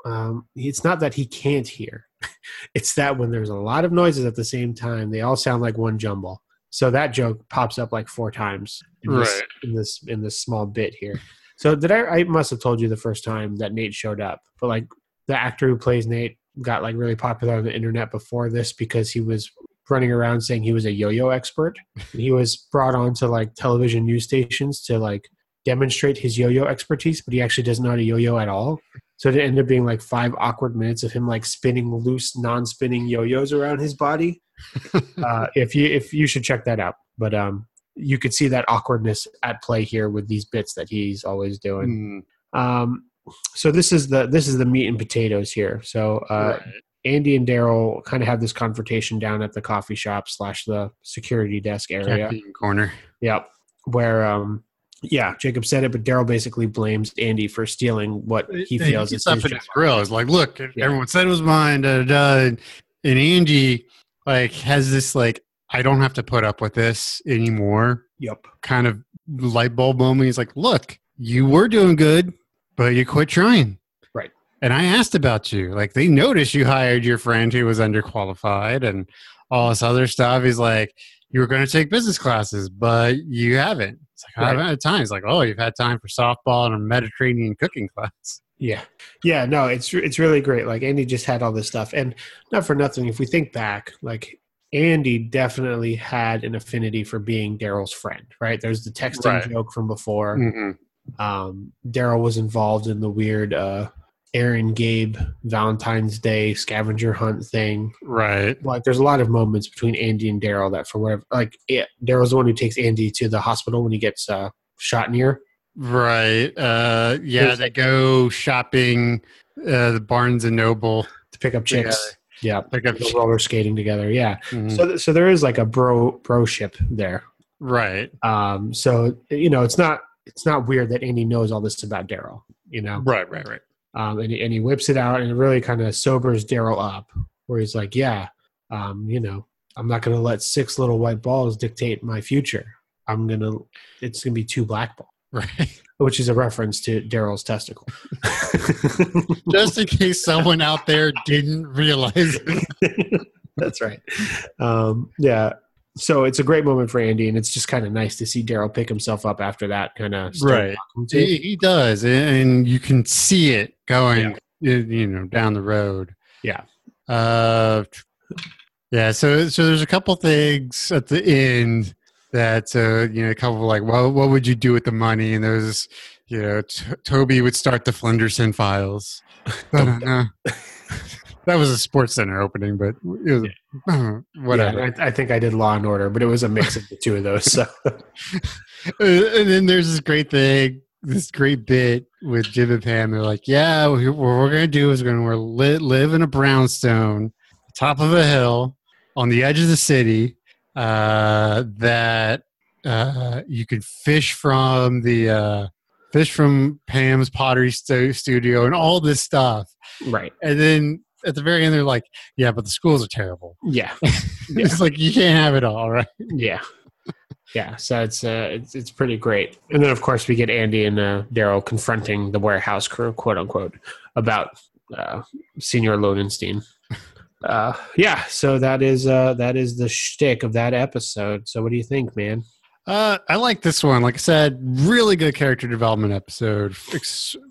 um, it's not that he can't hear. It's that when there's a lot of noises at the same time, they all sound like one jumble. So that joke pops up like four times in this, Right. in this in this small bit here. So did I? I must have told you the first time that Nate showed up, but like the actor who plays Nate got like really popular on the internet before this because he was running around saying he was a yo-yo expert. And he was brought on to like television news stations to like demonstrate his yo-yo expertise, but he actually doesn't know how to yo-yo at all. So it ended up being like five awkward minutes of him like spinning loose, non-spinning yo-yos around his body. uh, if you if you should check that out, but um, you could see that awkwardness at play here with these bits that he's always doing. Mm, Um, so this is the this is the meat and potatoes here. So uh, right. Andy and Daryl kind of have this confrontation down at the coffee shop slash the security desk area. Caffeine corner. Yep. Where um yeah, Jacob said it, but Daryl basically blames Andy for stealing what he And feels is up his in his grill. It's like, look, Yeah. everyone said it was mine. Da, da, da. And, and Andy like has this like, I don't have to put up with this anymore. Yep. Kind of light bulb moment. He's like, look, you were doing good, but you quit trying. Right. And I asked about you. Like they noticed you hired your friend who was underqualified and all this other stuff. He's like, you were going to take business classes, but you haven't. It's like, I haven't had time. It's like, oh, you've had time for softball and a Mediterranean cooking class. Yeah. Yeah, no, it's it's really great. Like Andy just had all this stuff and not for nothing if we think back, like Andy definitely had an affinity for being Daryl's friend, right? There's the texting Right. joke from before. Mm-hmm. um, Daryl was involved in the weird uh, Erin Gabe Valentine's Day scavenger hunt thing. Right. Like, there's a lot of moments between Andy and Daryl that, for whatever, like, yeah, Daryl's the one who takes Andy to the hospital when he gets uh, shot near. Right. Uh, yeah, they go shopping uh, the Barnes and Noble. to pick up chicks. Yeah, Pick up roller skating together. Yeah. Mhm. So, th- so there is like a bro broship there. Right. Um, so you know, it's not it's not weird that Andy knows all this about Daryl. You know, Right. Right. Right. Um, and, he, and he whips it out and it really kind of sobers Daryl up, where he's like, "Yeah, um, you know, I'm not going to let six little white balls dictate my future. I'm gonna, it's gonna be two black balls." Right. Which is a reference to Daryl's testicle. Just in case someone out there didn't realize it. That's right. Um, yeah. So it's a great moment for Andy, and it's just kind of nice to see Daryl pick himself up after that kind of Right. He, he does, and you can see it going, Yeah. you you know, down the road. Yeah. Uh, yeah. So, so there's a couple things at the end that uh, you know, a couple like, well, what would you do with the money? And there's, you know, t- Toby would start the Flenderson files. Ba-da-da. that was a Sports Center opening, but it was, whatever. Yeah, I, I think I did Law and Order, but it was a mix of the two of those. So and then there's this great thing, this great bit with Jim and Pam. They're like, "Yeah, what we're gonna do is we're gonna li- live in a brownstone, top of a hill, on the edge of the city, uh, that uh, you could fish from the uh, fish from Pam's pottery stu- studio, and all this stuff." right. And then at the very end, they're like, "Yeah, but the schools are terrible." Yeah. it's like you can't have it all, right? Yeah. Yeah, so it's uh, it's it's pretty great, and then of course we get Andy and uh, Daryl confronting the warehouse crew, quote unquote, about uh, Senior Loadenstein. Uh, yeah, so that is uh, that is the shtick of that episode. So what do you think, man? Uh, I like this one. Like I said, really good character development episode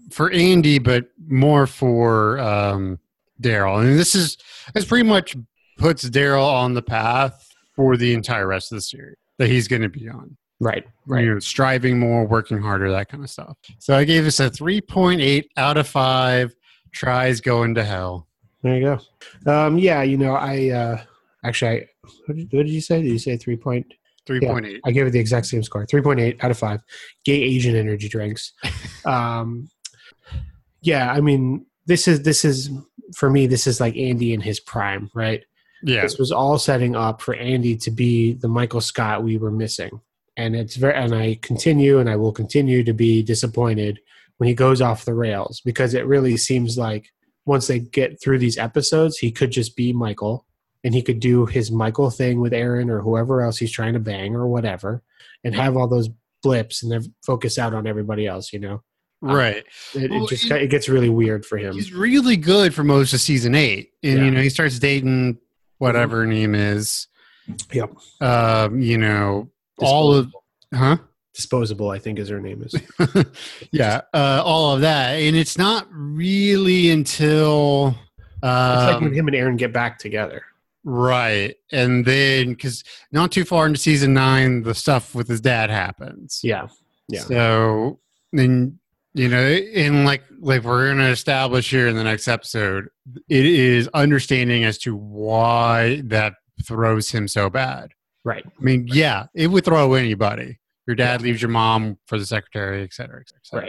for Andy, but more for um, Daryl. And this is this pretty much puts Daryl on the path for the entire rest of the series that he's going to be on. Right, right. You know, striving more, working harder, that kind of stuff. So I gave this a three point eight out of five. Tris going to hell. There you go. Um, yeah, you know, I uh, actually, I, what, did, what did you say? Did you say three point? Three point eight. I gave it the exact same score, three point eight out of five. Gay Asian energy drinks. um, yeah, I mean, this is this is for me. This is like Andy in his prime, right? Yeah. This was all setting up for Andy to be the Michael Scott we were missing, and it's very. And I continue, and I will continue to be disappointed when he goes off the rails because it really seems like once they get through these episodes, he could just be Michael and he could do his Michael thing with Erin or whoever else he's trying to bang or whatever, and have all those blips and then focus out on everybody else. You know, Right. it, Well, it just and- it gets really weird for him. He's really good for most of season eight, and Yeah. you know he starts dating whatever her name is. Yep. Um, you know all of huh? Disposable, I think, is her name is. yeah, uh, all of that, and it's not really until uh, It's like when um, him and Erin get back together. right, and then because not too far into season nine, the stuff with his dad happens. Yeah, Yeah. So then you know, and like like we're gonna establish here in the next episode, it is understanding as to why that throws him so bad. right. I mean, yeah, it would throw anybody. Your dad leaves your mom for the secretary, et cetera, et cetera. et cetera.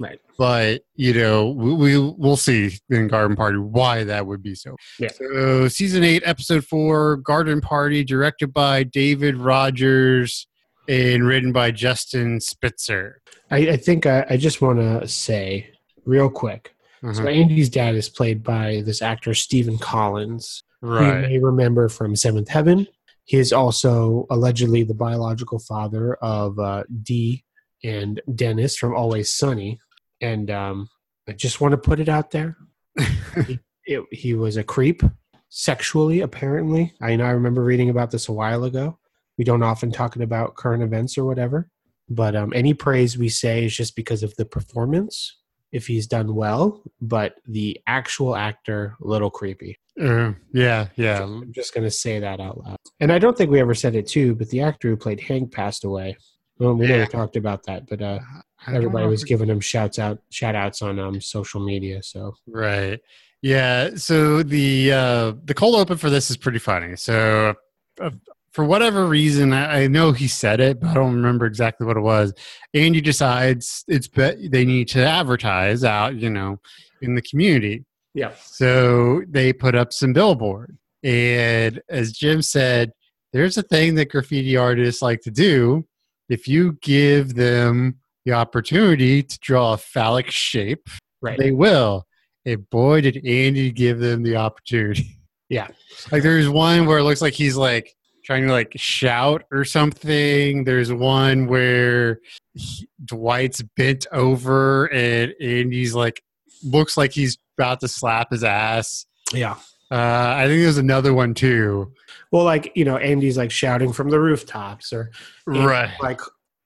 Right, right. But you know, we, we we'll see in Garden Party why that would be so. Yeah. So season eight, episode four, Garden Party, directed by David Rogers and written by Justin Spitzer. I, I think I, I just want to say real quick. So Uh-huh. Andy's dad is played by this actor Stephen Collins, who you Right. may remember from Seventh Heaven. He is also allegedly the biological father of uh, Dee and Dennis from Always Sunny. And um, I just want to put it out there. he, it, he was a creep sexually, apparently. I know I remember reading about this a while ago. We don't often talk about current events or whatever, but um, any praise we say is just because of the performance. If he's done well, but the actual actor, a little creepy. Uh, yeah, yeah. I'm just going to say that out loud. And I don't think we ever said it too, but the actor who played Hank passed away. Well, we Yeah. never talked about that, but uh, everybody was giving him shouts out, shout outs on um, social media. So Right. Yeah. So the uh, the cold open for this is pretty funny. So uh, for whatever reason, I, I know he said it, but I don't remember exactly what it was. Andy decides it's be- they need to advertise out, you know, in the community. yeah, So they put up some billboard, and as Jim said, there's a thing that graffiti artists like to do. If you give them the opportunity to draw a phallic shape, Right. they will. And boy, did Andy give them the opportunity. Yeah. Like there's one where it looks like he's like trying to like shout or something. There's one where he- Dwight's bent over and Andy's like looks like he's about to slap his ass. yeah. Uh, I think there's another one too. Well, like you know, Andy's like shouting from the rooftops, or Andy's, like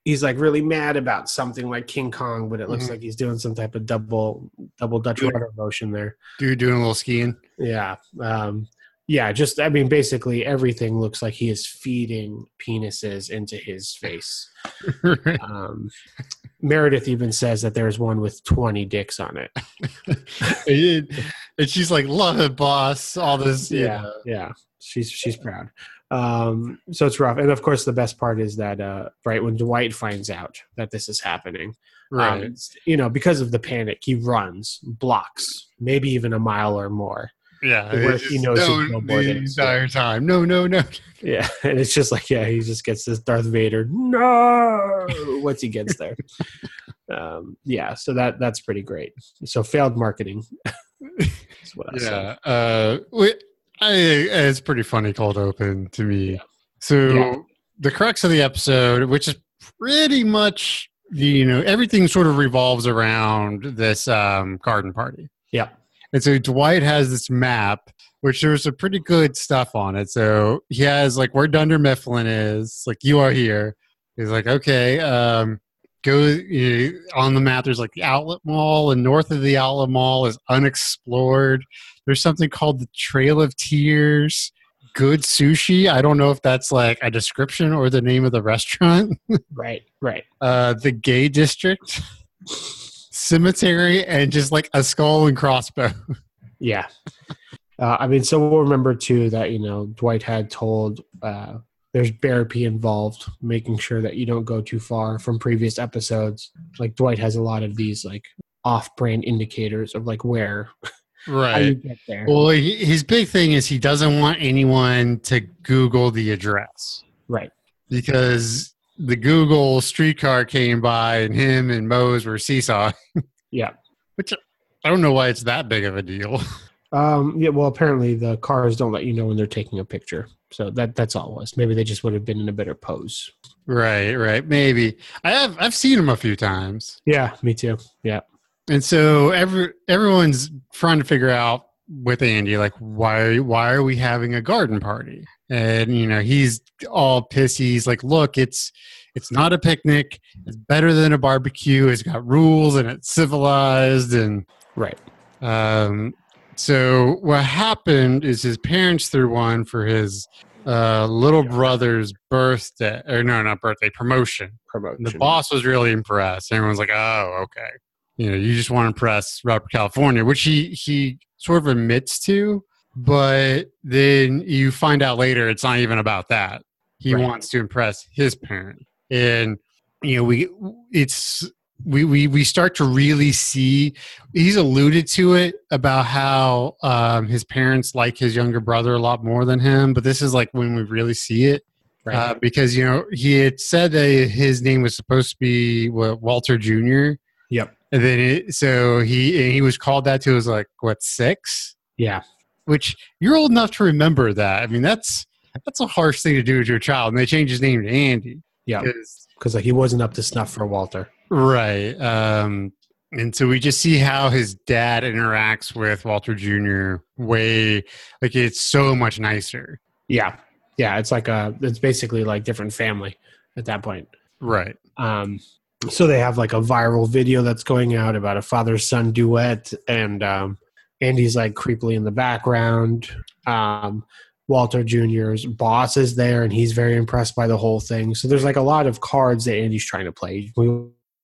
he's like really mad about something like King Kong, but it looks Mhm. like he's doing some type of double double Dutch rudder motion there. Dude doing a little skiing. Yeah. Um, yeah, just I mean, basically everything looks like he is feeding penises into his face. Um, Meredith even says that there's one with 20 dicks on it. and, she's like, "Love it, boss." All this, Yeah, know. yeah, she's she's proud. Um, so it's rough, and of course, the best part is that uh, right when Dwight finds out that this is happening, um, right. it's- you know, because of the panic, he runs blocks, maybe even a mile or more. Yeah, where he knows his no, billboard the entire time. No, no, no. Yeah, and it's just like, yeah, he just gets this Darth Vader. No, once he gets there. um, yeah, so that that's pretty great. So failed marketing. That's what I said. Yeah, uh, I, it's pretty funny cold open to me. So Yeah. the crux of the episode, which is pretty much you know everything sort of revolves around this um, garden party. Yeah. And so Dwight has this map, which there's some pretty good stuff on it. So he has like where Dunder Mifflin is, like you are here. He's like, okay, um, go you know, on the map. There's like the outlet mall, and north of the outlet mall is unexplored. There's something called the Trail of Tears. Good sushi. I don't know if that's like a description or the name of the restaurant. Right, right. Uh, the gay district, cemetery, and just like a skull and crossbow. Yeah. Uh, I mean, so we'll remember too that you know Dwight had told uh, there's therapy involved, making sure that you don't go too far from previous episodes. Like Dwight has a lot of these like off-brand indicators of like where how you Right. get there. Well, he, his big thing is he doesn't want anyone to Google the address right. because the Google streetcar came by and him and Mose were seesaw. Yeah. Which I don't know why it's that big of a deal. Um, yeah, well, apparently the cars don't let you know when they're taking a picture, so that that's all it was. Maybe they just would have been in a better pose. right, right. Maybe I have. I've seen him a few times, Yeah, me too. Yeah, and so every everyone's trying to figure out with Andy like why why are we having a garden party? And you know he's all pissy. He's like, look, it's it's not a picnic. It's better than a barbecue. It's got rules and it's civilized and right. Um, so what happened is his parents threw one for his uh, little brother's birthday, or no, not birthday, promotion. Promotion. The boss was really impressed. Everyone's like, "Oh, okay." You know, you just want to impress Robert California, which he he sort of admits to, but then you find out later it's not even about that. He Right. wants to impress his parent, and you know, we it's we we we start to really see he's alluded to it about how um, his parents like his younger brother a lot more than him but this is like when we really see it Right. uh, because you know he had said that his name was supposed to be what, walter jr Yep. and then it, so he and he was called that to was like what six Yeah. Which you're old enough to remember that i mean that's that's a harsh thing to do to your child and they changed his name to andy Yeah, Because like he wasn't up to snuff for Walter. Right. Um, and so we just see how his dad interacts with Walter Jr. way like it's so much nicer. Yeah. Yeah. It's like a. It's basically like different family at that point. Right. Um, so they have like a viral video that's going out about a father son duet, and um, Andy's like creepily in the background. Um, Walter Jr.'s boss is there, and he's very impressed by the whole thing. So there's like a lot of cards that Andy's trying to play. He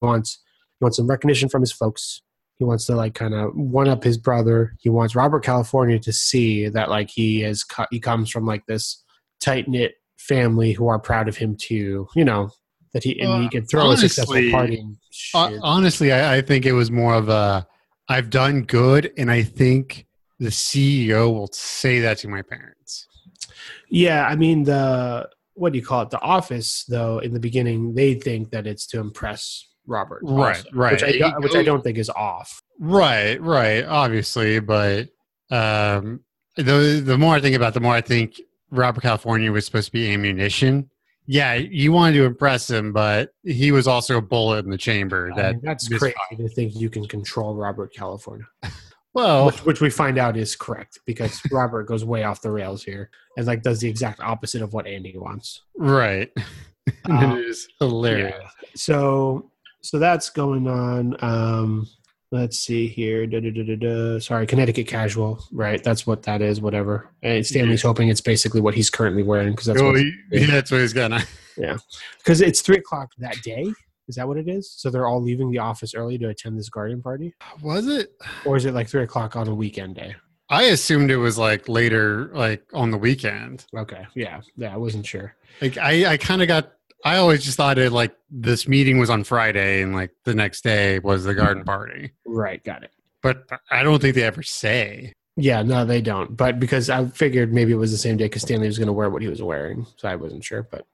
wants he wants some recognition from his folks. He wants to like kind of one up his brother. He wants Robert California to see that like he is he comes from like this tight knit family who are proud of him too. You know that he and Well, he could throw a successful party. Honestly, I, I think it was more of a I've done good, and I think the CEO will say that to my parents. Yeah, I mean the what do you call it? The office, though, in the beginning, they think that it's to impress Robert, Right, also, right. Which I, don't- which I don't think is off. Right, right, obviously, but um, the the more I think about, it, the more I think Robert California was supposed to be ammunition. Yeah, you wanted to impress him, but he was also a bullet in the chamber. I That mean, that's crazy to think you can control Robert California, well, which, which we find out is correct because Robert goes way off the rails here and like does the exact opposite of what Andy wants. right. Um, it is hilarious. So so that's going on. Um, let's see here. Da, da, da. Sorry, Connecticut casual. Right, that's what that is. Whatever. And Stanley's hoping it's basically what he's currently wearing because that's Oh, what he- that's what he's gonna. because it's three o'clock that day. Is that what it is? So they're all leaving the office early to attend this garden party, Was it? or is it like three o'clock on a weekend day? I assumed it was like later, like on the weekend. Okay, yeah, yeah, I wasn't sure. Like I, I kind of got. I always just thought it like this meeting was on Friday, and like the next day was the garden party. Right, got it. But I don't think they ever say. Yeah, no, they don't. But because I figured maybe it was the same day because Stanley was going to wear what he was wearing, so I wasn't sure. But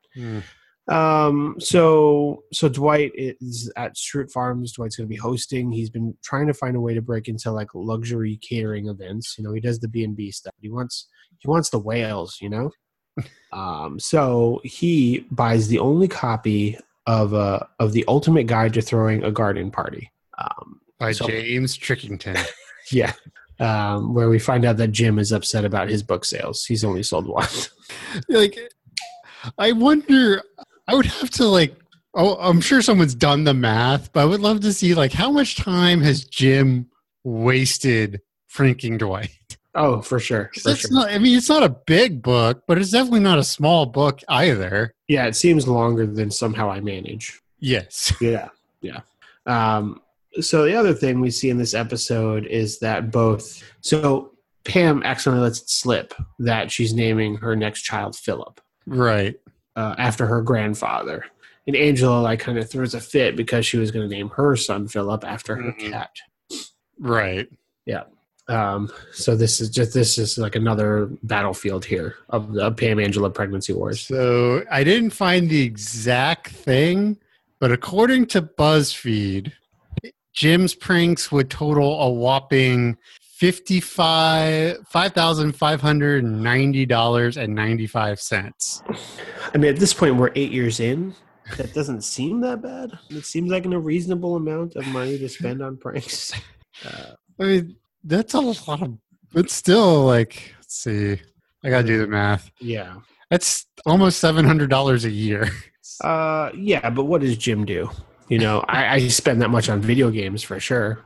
Um, so so Dwight is at Schrute Farms. Dwight's going to be hosting. He's been trying to find a way to break into like luxury catering events. You know, he does the B and B stuff. He wants he wants the whales. You know, um, so he buys the only copy of uh of the Ultimate Guide to Throwing a Garden Party. Um, By So- James Trickington. yeah. Um, where we find out that Jim is upset about his book sales. He's only sold one. like, I wonder. I would have to like. Oh, I'm sure someone's done the math, but I would love to see like how much time has Jim wasted franking Dwight. Oh, for sure. 'Cause For That's sure. not. I mean, it's not a big book, but it's definitely not a small book either. Yeah, it seems longer than somehow I manage. Yes. Yeah, yeah. Um, so the other thing we see in this episode is that both so Pam accidentally lets it slip that she's naming her next child Philip Right. uh, after her grandfather, and Angela like kind of throws a fit because she was going to name her son Philip after her Mhm. cat. Right. Um, so this is just this is like another battlefield here of the Pam Angela pregnancy wars. So I didn't find the exact thing, but according to BuzzFeed, Jim's pranks would total a whopping fifty-five five thousand five hundred ninety dollars and ninety-five cents. I mean, at this point, we're eight years in. That doesn't seem that bad. It seems like a reasonable amount of money to spend on pranks. Uh, I mean, that's a lot of. But still, like, let's see. I gotta do the math. yeah. That's almost seven hundred dollars a year. Uh, yeah, but what does Jim do? You know, I, I spend that much on video games for sure.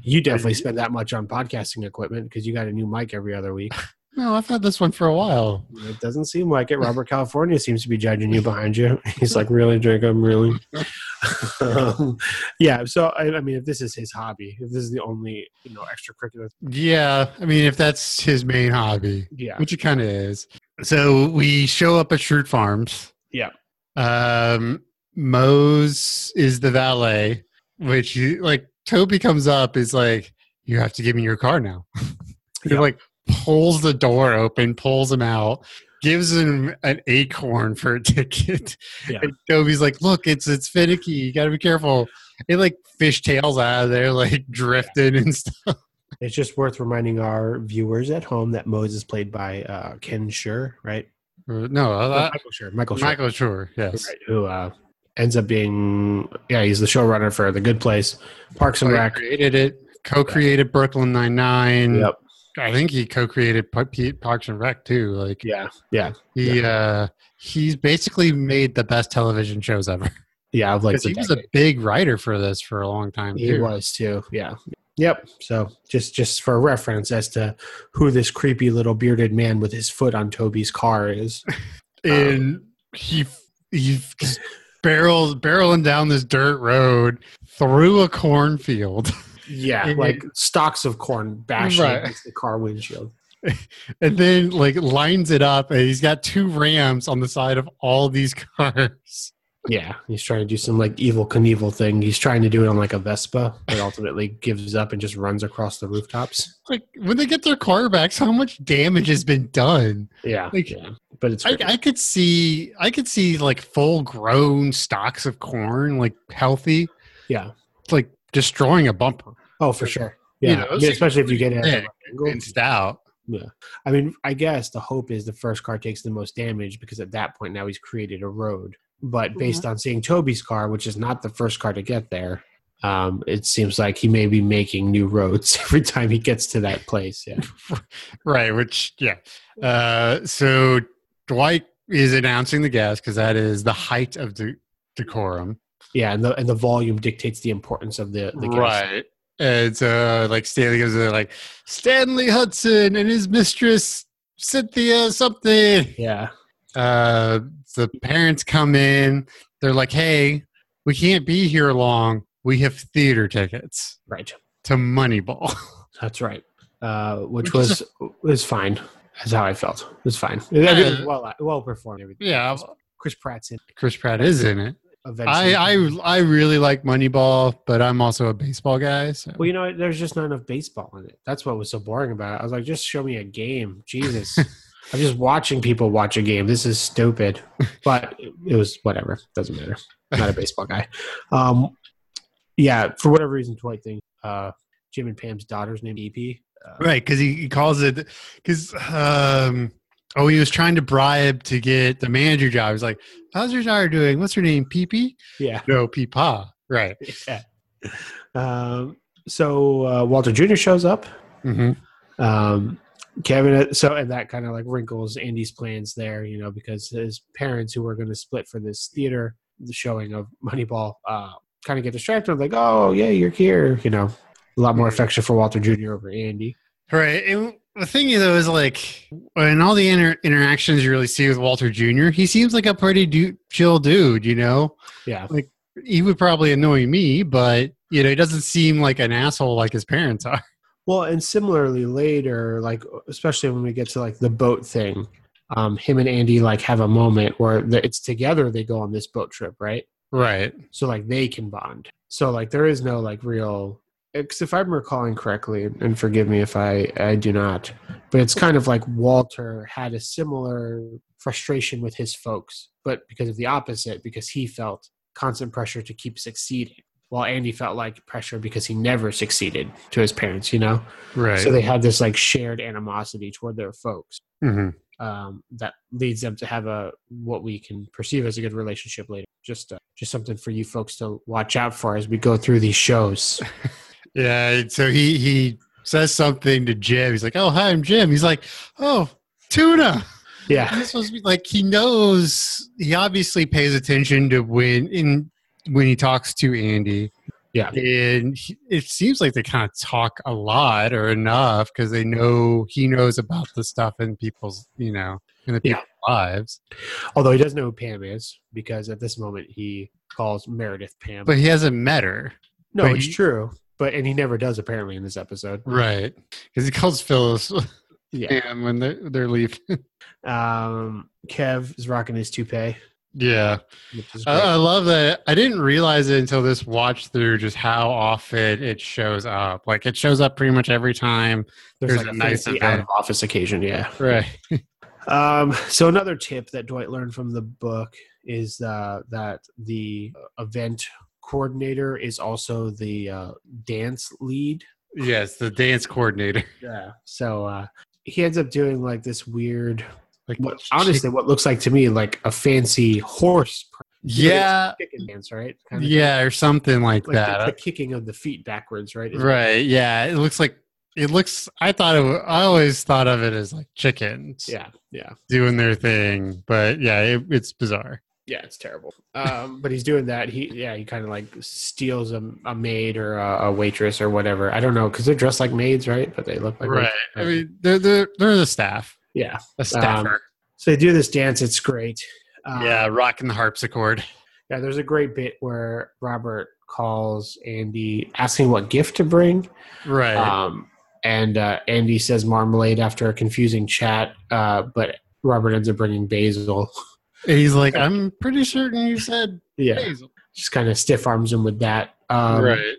You definitely spend that much on podcasting equipment because you got a new mic every other week. No, I've had this one for a while. It doesn't seem like it. Robert California seems to be judging you behind you. He's like, really, Jacob, really? um, yeah. So, I, I mean, if this is his hobby, if this is the only, you know, extracurricular, Yeah, I mean, if that's his main hobby, yeah. which it kind of is. So we show up at Schrute Farms. Yeah. Um, Mose is the valet, which like Toby comes up is like, you have to give me your car now. Yeah. like pulls the door open, pulls him out, gives him an acorn for a ticket. Yeah. And Toby's like, look, it's it's finicky. You got to be careful. It like fishtails out of there, like drifting and stuff. It's just worth reminding our viewers at home that Moses is played by uh, Ken Schur, right? No, Oh, uh, Michael Schur. Michael Schur. Michael Schur, yes. right, who uh, ends up being yeah, he's the showrunner for The Good Place, Parks and So he Rec. created it, co-created Brooklyn Nine Nine. Yep. I think he co-created Pa- Parks and Rec too. Like Yeah. Yeah. he, uh, he's basically made the best television shows ever. Yeah. Like he was a big writer for this for a long time he too. was too. Yeah. Yep. So just just for reference as to who this creepy little bearded man with his foot on Toby's car is. and he he barrels barreling down this dirt road through a cornfield, Yeah, like stalks of corn bashing Right. against the car windshield. and then like lines it up, and he's got two rams on the side of all these cars. Yeah, he's trying to do some like Evel Knievel thing. He's trying to do it on like a Vespa, but ultimately gives up and just runs across the rooftops. Like when they get their car backs, how much damage has been done? Yeah, Like- yeah. but it's I. I could see I could see like full grown stalks of corn, like healthy, yeah. like destroying a bumper Oh, for sure. You Yeah, know, I mean, especially if you get it at the thick right angle. and stout. Yeah, I mean, I guess the hope is the first car takes the most damage because at that point now he's created a road. But based on seeing Toby's car, which is not the first car to get there, um, it seems like he may be making new roads every time he gets to that place. Yeah. Right, which yeah. Uh, so Dwight is announcing the gas because that is the height of the decorum. Yeah, and the and the volume dictates the importance of the the guest. Right. And so like Stanley goes there like Stanley Hudson and his mistress Cynthia something. Yeah. Uh the parents come in. They're like, Hey, we can't be here long. We have theater tickets Right. to Moneyball. That's right. Uh, which Which was was fine. That's how I felt. It was fine. It was well well performed. Everything. yeah, Chris Pratt's in. It. Chris Pratt is in it. Eventually. I, I I really like Moneyball, but I'm also a baseball guy. So. Well, you know, there's just not enough baseball in it. That's what was so boring about it. I was like, just show me a game. Jesus. I'm just watching people watch a game. This is stupid. But it, it was whatever. Doesn't matter. I'm not a baseball guy. Um, yeah, for whatever reason, Dwight thing. uh, Jim and Pam's daughter's named EP. Uh, Right, because he, he calls it because um oh he was trying to bribe to get the manager job. He's like, "How's your daughter doing? What's her name? Pee Yeah. No, Peepa. Right. yeah. Um, so uh, Walter Jr. shows up. hmm um kevin so and that kind of like wrinkles andy's plans there you know because his parents who were going to split for this theater the showing of moneyball uh kind of get distracted like oh yeah you're here you know a lot more affection for walter jr over andy Right. And the thing though, is like in all the inter- interactions you really see with Walter Jr., he seems like a pretty du- chill dude. You know, yeah Like he would probably annoy me, but you know, he doesn't seem like an asshole like his parents are. well and similarly later like especially when we get to like the boat thing um him and andy like have a moment where it's together they go on this boat trip right Right. so like they can bond so like there is no like real because if i'm recalling correctly and forgive me if i i do not but it's kind of like walter had a similar frustration with his folks but because of the opposite because he felt constant pressure to keep succeeding while andy felt like pressure because he never succeeded to his parents you know Right. so they had this like shared animosity toward their folks hmm um, that leads them to have a what we can perceive as a good relationship later. Just uh, just something for you folks to watch out for as we go through these shows. Yeah, so he he says something to Jim. He's like, "Oh, hi, I'm Jim." He's like, "Oh, tuna." Yeah, this was like he knows. He obviously pays attention to when in when he talks to Andy. Yeah. and he, it seems like they kind of talk a lot or enough because they know he knows about the stuff in people's you know in the Yeah. people's lives. although he doesn't know who Pam is because at this moment he calls Meredith Pam. But he hasn't met her, no, but it's he- true. But and he never does apparently in this episode. right? Because he calls Phyllis Yeah. When they're they're leaving. Um, Kev is rocking his toupee, yeah. which is great. I, I love that. I didn't realize it until this watch through just how often it shows up. Like it shows up pretty much every time. There's, there's like a a nice out of office occasion. Yeah. Right. Um, so another tip that Dwight learned from the book is uh, that the event coordinator is also the uh, dance lead. Yes, the dance coordinator. Yeah. So uh, he ends up doing like this weird, Like what honestly, what looks like to me like a fancy horse. Yeah. Chicken dance, right? Kind of Yeah, or something like, Like that. the, the kicking of the feet backwards, right? Right. Yeah. It looks like it looks I thought it I always thought of it as like chickens Yeah. Yeah. doing their thing. But yeah, it, it's bizarre. Yeah, it's terrible. Um, but he's doing that. He yeah, he kind of like steals a, a maid or a, a waitress or whatever. I don't know because they're dressed like maids, right? But they look like right. I mean they're they're they're the staff. yeah. A staffer. So they do this dance. It's great. Um, yeah, rocking the harpsichord. yeah. There's a great bit where Robert calls Andy asking what gift to bring. Right. Um, and uh, Andy says marmalade after a confusing chat, uh, but Robert ends up bringing basil. And he's like, I'm pretty certain you said Yeah, basil. just kind of stiff arms him with that. Um, right.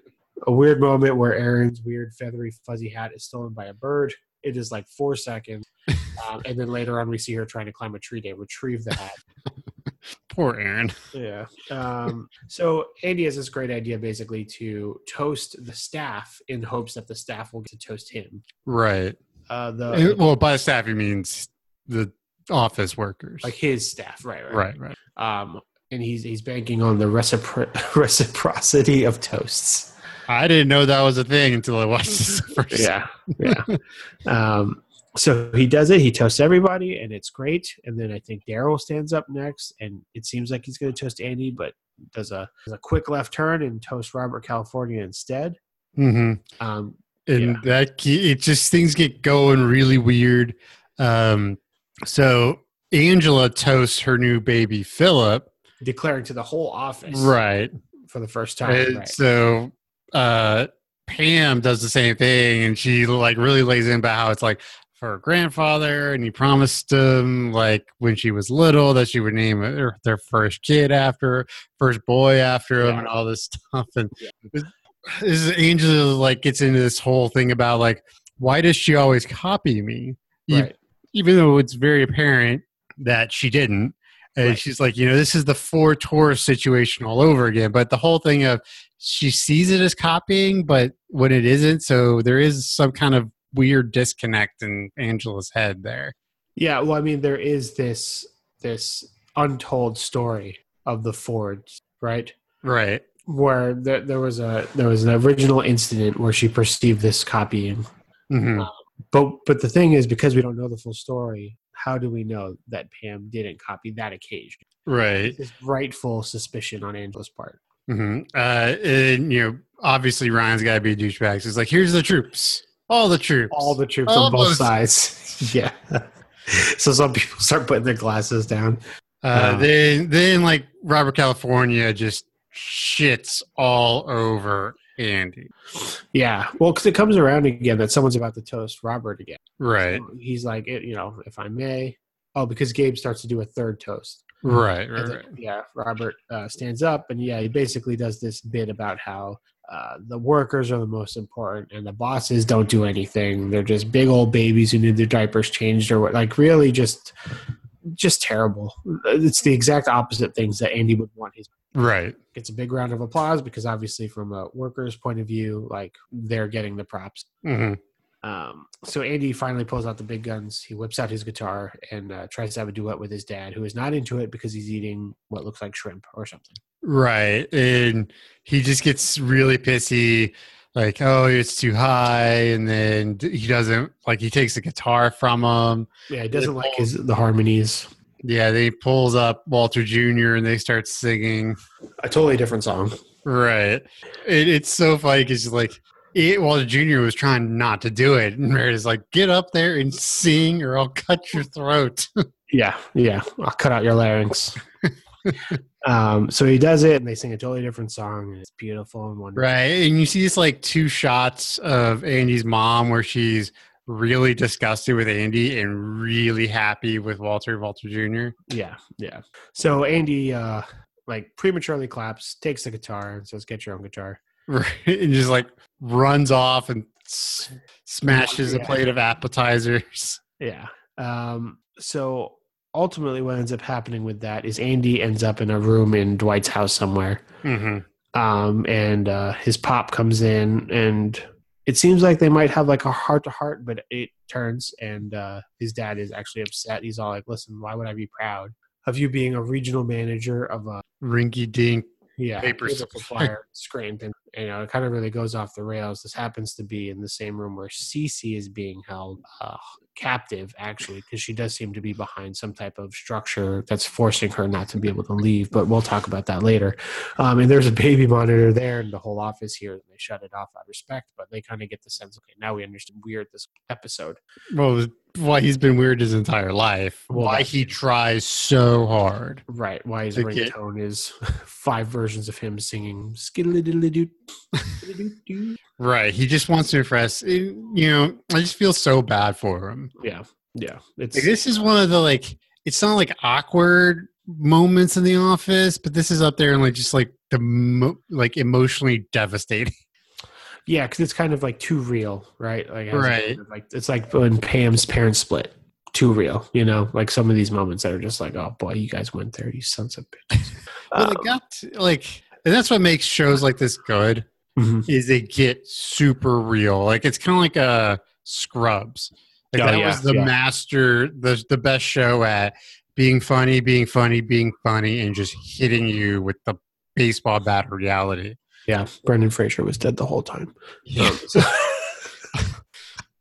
a weird moment where Erin's weird feathery fuzzy hat is stolen by a bird. It is like four seconds, um, and then later on we see her trying to climb a tree to retrieve the hat. Poor Erin. Yeah. Um, so Andy has this great idea, basically, to toast the staff in hopes that the staff will get to toast him. Right. Uh, Uh, the well, by staff, he means the office workers. like his staff, right? Right. right, right. Um, and he's he's banking on the recipro- reciprocity of toasts. I didn't know that was a thing until I watched this first. Yeah, yeah. um, so he does it. He toasts everybody, and it's great. And then I think Daryl stands up next, and it seems like he's going to toast Andy, but does a does a quick left turn and toast Robert California instead. hmm Um, and Yeah. that it just things get going really weird. Um, so Angela toasts her new baby Philip, declaring to the whole office, right? for the first time. Right. So uh, Pam does the same thing, and she like really lays in about how it's like for her grandfather, and he promised him like when she was little that she would name her, their first kid after first boy after him, Yeah. and all this stuff. And Yeah. this is Angela like gets into this whole thing about like why does she always copy me, Right. Even though it's very apparent that she didn't. And Right. she's like, you know, this is the four tour situation all over again. But the whole thing of she sees it as copying, but when it isn't, so there is some kind of weird disconnect in Angela's head there. Yeah, well, I mean, there is this this untold story of the Fords, right? Right. Where there, there was a there was an original incident where she perceived this copying, hmm but but the thing is, because we don't know the full story, how do we know that Pam didn't copy that occasion? Right. This rightful suspicion on Angela's part. hmm Uh, and, you know, obviously Ryan's got to be a douchebag. So he's like, here's the troops. All the troops. All the troops All on both sides. yeah. so some people start putting their glasses down. Uh, Um, then, then like Robert California just shits all over Andy. Yeah, well, because it comes around again that someone's about to toast Robert again. Right. He's like, it, you know, if I may. Oh, because Gabe starts to do a third toast. Right. Right. then, right. Yeah, Robert uh, stands up and yeah, he basically does this bit about how uh, the workers are the most important and the bosses don't do anything. They're just big old babies who need their diapers changed or what. Like really, just just terrible. It's the exact opposite things that Andy would want his Right. gets a big round of applause because obviously from a worker's point of view like they're getting the props hmm um, so andy finally pulls out the big guns he whips out his guitar and uh, tries to have a duet with his dad who is not into it because he's eating what looks like shrimp or something Right. And he just gets really pissy, like, oh, it's too high. And then he doesn't, like, he takes the guitar from him. yeah he doesn't like his the harmonies Yeah. Then he pulls up Walter Jr. and they start singing. a totally different song Right. It, it's so funny because, like, it, Walter Jr. was trying not to do it. And Meredith's like, get up there and sing or I'll cut your throat. yeah yeah i'll cut out your larynx um, so he does it and they sing a totally different song and it's beautiful and wonderful Right. And you see this like two shots of Andy's mom where she's really disgusted with Andy and really happy with Walter, Walter Jr. Yeah, yeah. So Andy uh like prematurely claps, takes the guitar, and says, "Get your own guitar." Right. And just like runs off and s- smashes a plate of appetizers. Yeah. Um so ultimately what ends up happening with that is Andy ends up in a room in Dwight's house somewhere. hmm Um and uh his pop comes in and it seems like they might have like a heart to heart, but it turns and uh his dad is actually upset. He's all like, Listen, why would I be proud of you being a regional manager of a Rinky dink. yeah, paper supplier Scranton. You know, it kind of really goes off the rails. This happens to be in the same room where Cece is being held uh, captive, actually, because she does seem to be behind some type of structure that's forcing her not to be able to leave. But we'll talk about that later. Um, and there's a baby monitor there in the whole office here, and they shut it off out of respect. But they kind of get the sense, okay, now we understand weird this episode. Well, why he's been weird his entire life. Well, why he tries so hard. Right, why his To get- ringtone is five versions of him singing skiddly diddly doo. skiddly-doo-doo. Right. He just wants to impress. Eh, you know, I just feel so bad for him. Yeah, yeah. It's Like, this is one of the like it's not like awkward moments in the office, but this is up there and like just like the mo- like emotionally devastating. Yeah, because it's kind of like too real, right? Like, it has a Right. kind of Like it's like when Pam's parents split. Too real, you know. Like some of these moments that are just like, oh boy, you guys went there, you sons of bitches. Well, they Um, got to- like, and that's what makes shows like this good mhm. is they get super real. Like it's kind of like uh, Scrubs. Like Oh, that yeah, was the yeah. master, the the best show at being funny, being funny, being funny, and just hitting you with the baseball bat of reality. Yeah, Brendan Fraser was dead the whole time. Yeah.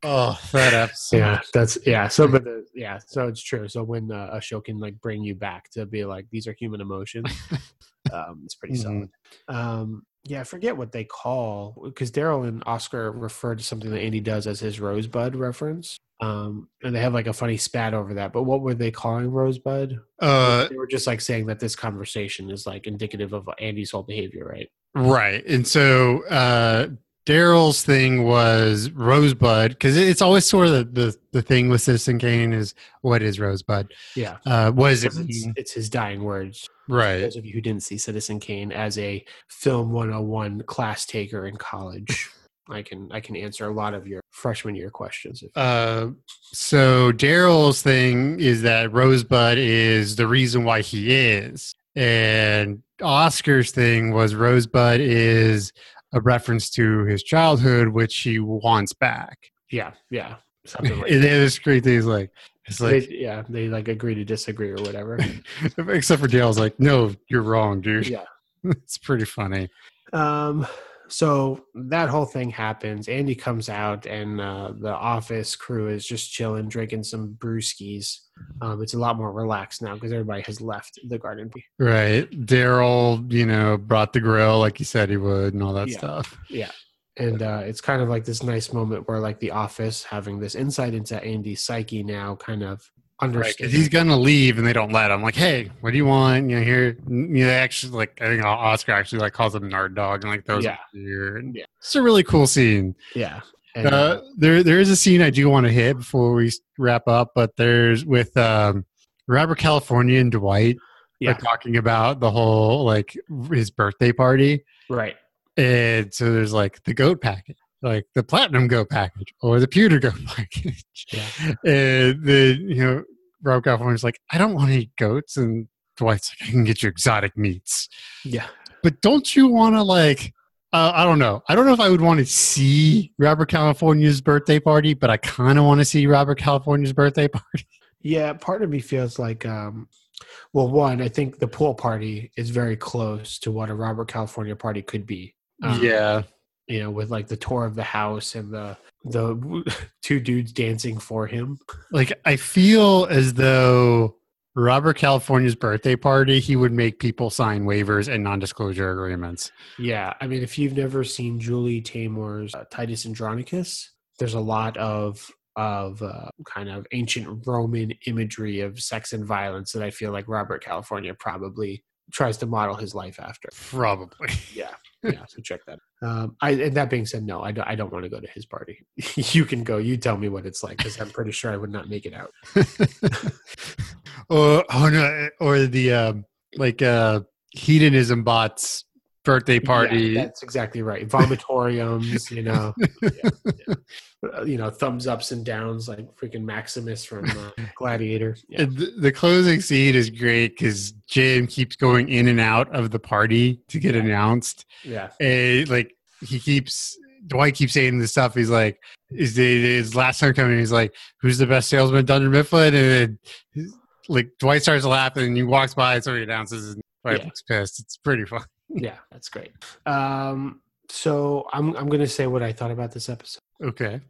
oh, that episode. Yeah, that's yeah. So, but the, yeah, so it's true. So when uh, a show can like bring you back to be like these are human emotions, um, it's pretty Mhm. solid. Um, yeah, I forget what they call because Daryl and Oscar refer to something that Andy does as his Rosebud reference. Um, and they have like a funny spat over that. But what were they calling Rosebud? Uh, they were just like saying that this conversation is like indicative of Andy's whole behavior, right? Right. And so uh Darryl's thing was Rosebud because it's always sort of the, the, the thing with Citizen Kane is what is Rosebud? Yeah, Uh, what does it it's, it's his dying words. Right. those of you who didn't see Citizen Kane as a film 101 class taker in college, I can I can answer a lot of your freshman year questions. If, Uh, so Darryl's thing is that Rosebud is the reason why he is, and Oscar's thing was Rosebud is a reference to his childhood, which he wants back. yeah, yeah, something like then it's great things like it's like They- yeah, they like agree to disagree or whatever. except for Dale's like, no, you're wrong, dude. yeah. it's pretty funny. Um. So that whole thing happens. Andy comes out, and uh, the office crew is just chilling, drinking some brewskis. Um, it's a lot more relaxed now because everybody has left the garden. Right. Darryl, you know, brought the grill like he said he would and all that Yeah. stuff. Yeah. And uh, it's kind of like this nice moment where like the office having this insight into andy's psyche now kind of Right. He's gonna leave and they don't let him. Like, hey, what do you want? You know, here you know, they actually like I think Oscar actually like calls him nerd dog and like those Yeah. Yeah. It's a really cool scene. yeah and, Uh, there there is a scene I do want to hit before we wrap up, but there's with um Robert California and Dwight yeah like talking about the whole like his birthday party. right And so there's like the goat package, like the platinum goat package or the pewter goat package. Yeah. And then, you know, Rob California's like, I don't want to eat goats. And Dwight's like, I can get you exotic meats. yeah But don't you want to like, uh, I don't know. I don't know if I would want to see Robert California's birthday party, but I kind of want to see Robert California's birthday party. yeah part of me feels like um well one i think the pool party is very close to what a robert california party could be Um, yeah. You know with like the tour of the house and the the two dudes dancing for him Like, I feel as though Robert California's birthday party, he would make people sign waivers and non disclosure agreements. Yeah, I mean, if you've never seen Julie Taymor's uh, Titus Andronicus, there's a lot of of uh, kind of ancient Roman imagery of sex and violence that I feel like Robert California probably tries to model his life after. Probably. Yeah, yeah. So check that. Um, I and that being said, no, I don't, I don't want to go to his party. you can go. You tell me what it's like because I'm pretty sure I would not make it out. or oh no, or the um, like uh, hedonism bots birthday party. Yeah, that's exactly right. Vomitoriums, you know, yeah, yeah. Uh, you know, thumbs ups and downs like freaking Maximus from uh, Gladiator. The, the closing scene is great because Jim keeps going in and out of the party to get announced. yeah. And like he keeps Dwight keeps saying this stuff. He's like, "Is the his last time coming?" He's like, "Who's the best salesman, Dunder Mifflin?" And then, like Dwight starts laughing, and he walks by, so he announces, and Dwight looks pissed. It's pretty fun. Yeah, that's great. Um, so I'm I'm gonna say what I thought about this episode. Okay.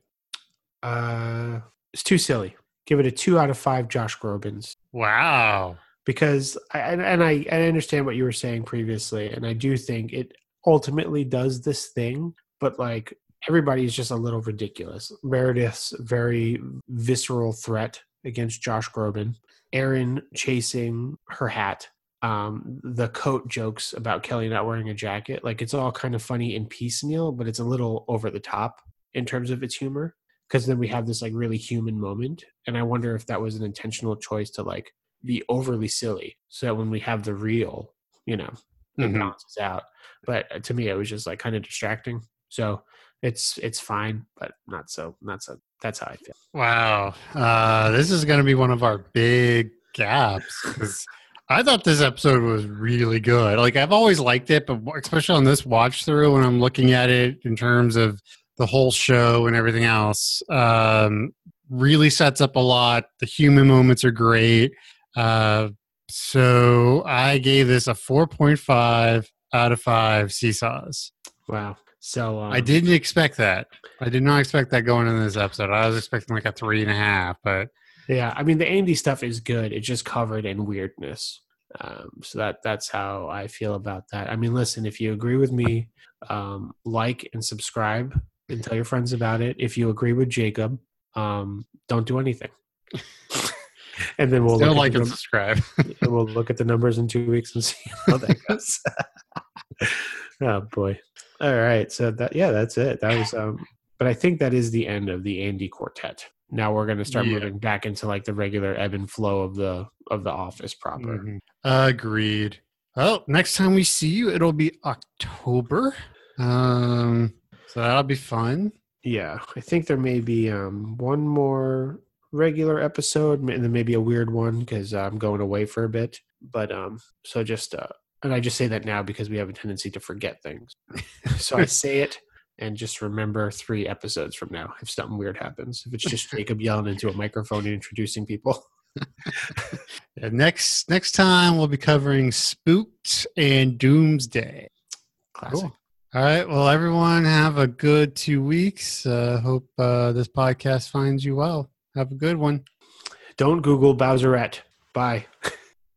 Uh, it's too silly. Give it a two out of five. Josh Groban's Wow. because I and, and I I understand what you were saying previously, and I do think it ultimately does this thing, but like everybody's just a little ridiculous. Meredith's very visceral threat against Josh Groban, Erin chasing her hat, um, the coat jokes about Kelly not wearing a jacket, like it's all kind of funny and piecemeal, but it's a little over the top in terms of its humor. Because then we have this like really human moment, and I wonder if that was an intentional choice to like be overly silly so that when we have the real you know it Mhm. balances out but uh, to me it was just like kind of distracting so it's it's fine, but not so not so. That's how I feel. Wow. Uh, this is going to be one of our big gaps I thought this episode was really good. Like, I've always liked it, but especially on this watch through, when I'm looking at it in terms of the whole show and everything else, um, really sets up a lot. The human moments are great. Uh, so I gave this a 4.5 out of 5 seesaws. Wow. So um, I didn't expect that. I did not expect that going into this episode. I was expecting like a three and a half, but Yeah, I mean the Andy stuff is good. It's just covered in weirdness. Um, so that that's how I feel about that. I mean, listen, if you agree with me, um, like and subscribe and tell your friends about it. If you agree with Jacob, um, don't do anything. and then we'll still like and num- subscribe. and we'll look at the numbers in two weeks and see how that goes. oh boy! All right, so that yeah, that's it. That was um, but I think that is the end of the Andy quartet. Now we're going to start Yeah. moving back into like the regular ebb and flow of the of the office proper. Mhm. Agreed. Well, next time we see you, it'll be October. Um, so that'll be fun. Yeah, I think there may be um one more regular episode and then maybe a weird one because I'm going away for a bit. But um, so just uh, and I just say that now because we have a tendency to forget things. so I say it and just remember three episodes from now if something weird happens. If it's just Jacob yelling into a microphone and introducing people. Next next time we'll be covering Spooked and Doomsday. Classic. Cool. All right. Well, everyone, have a good two weeks. Uh, hope uh, this podcast finds you well. Have a good one. Don't Google Bowserette. Bye.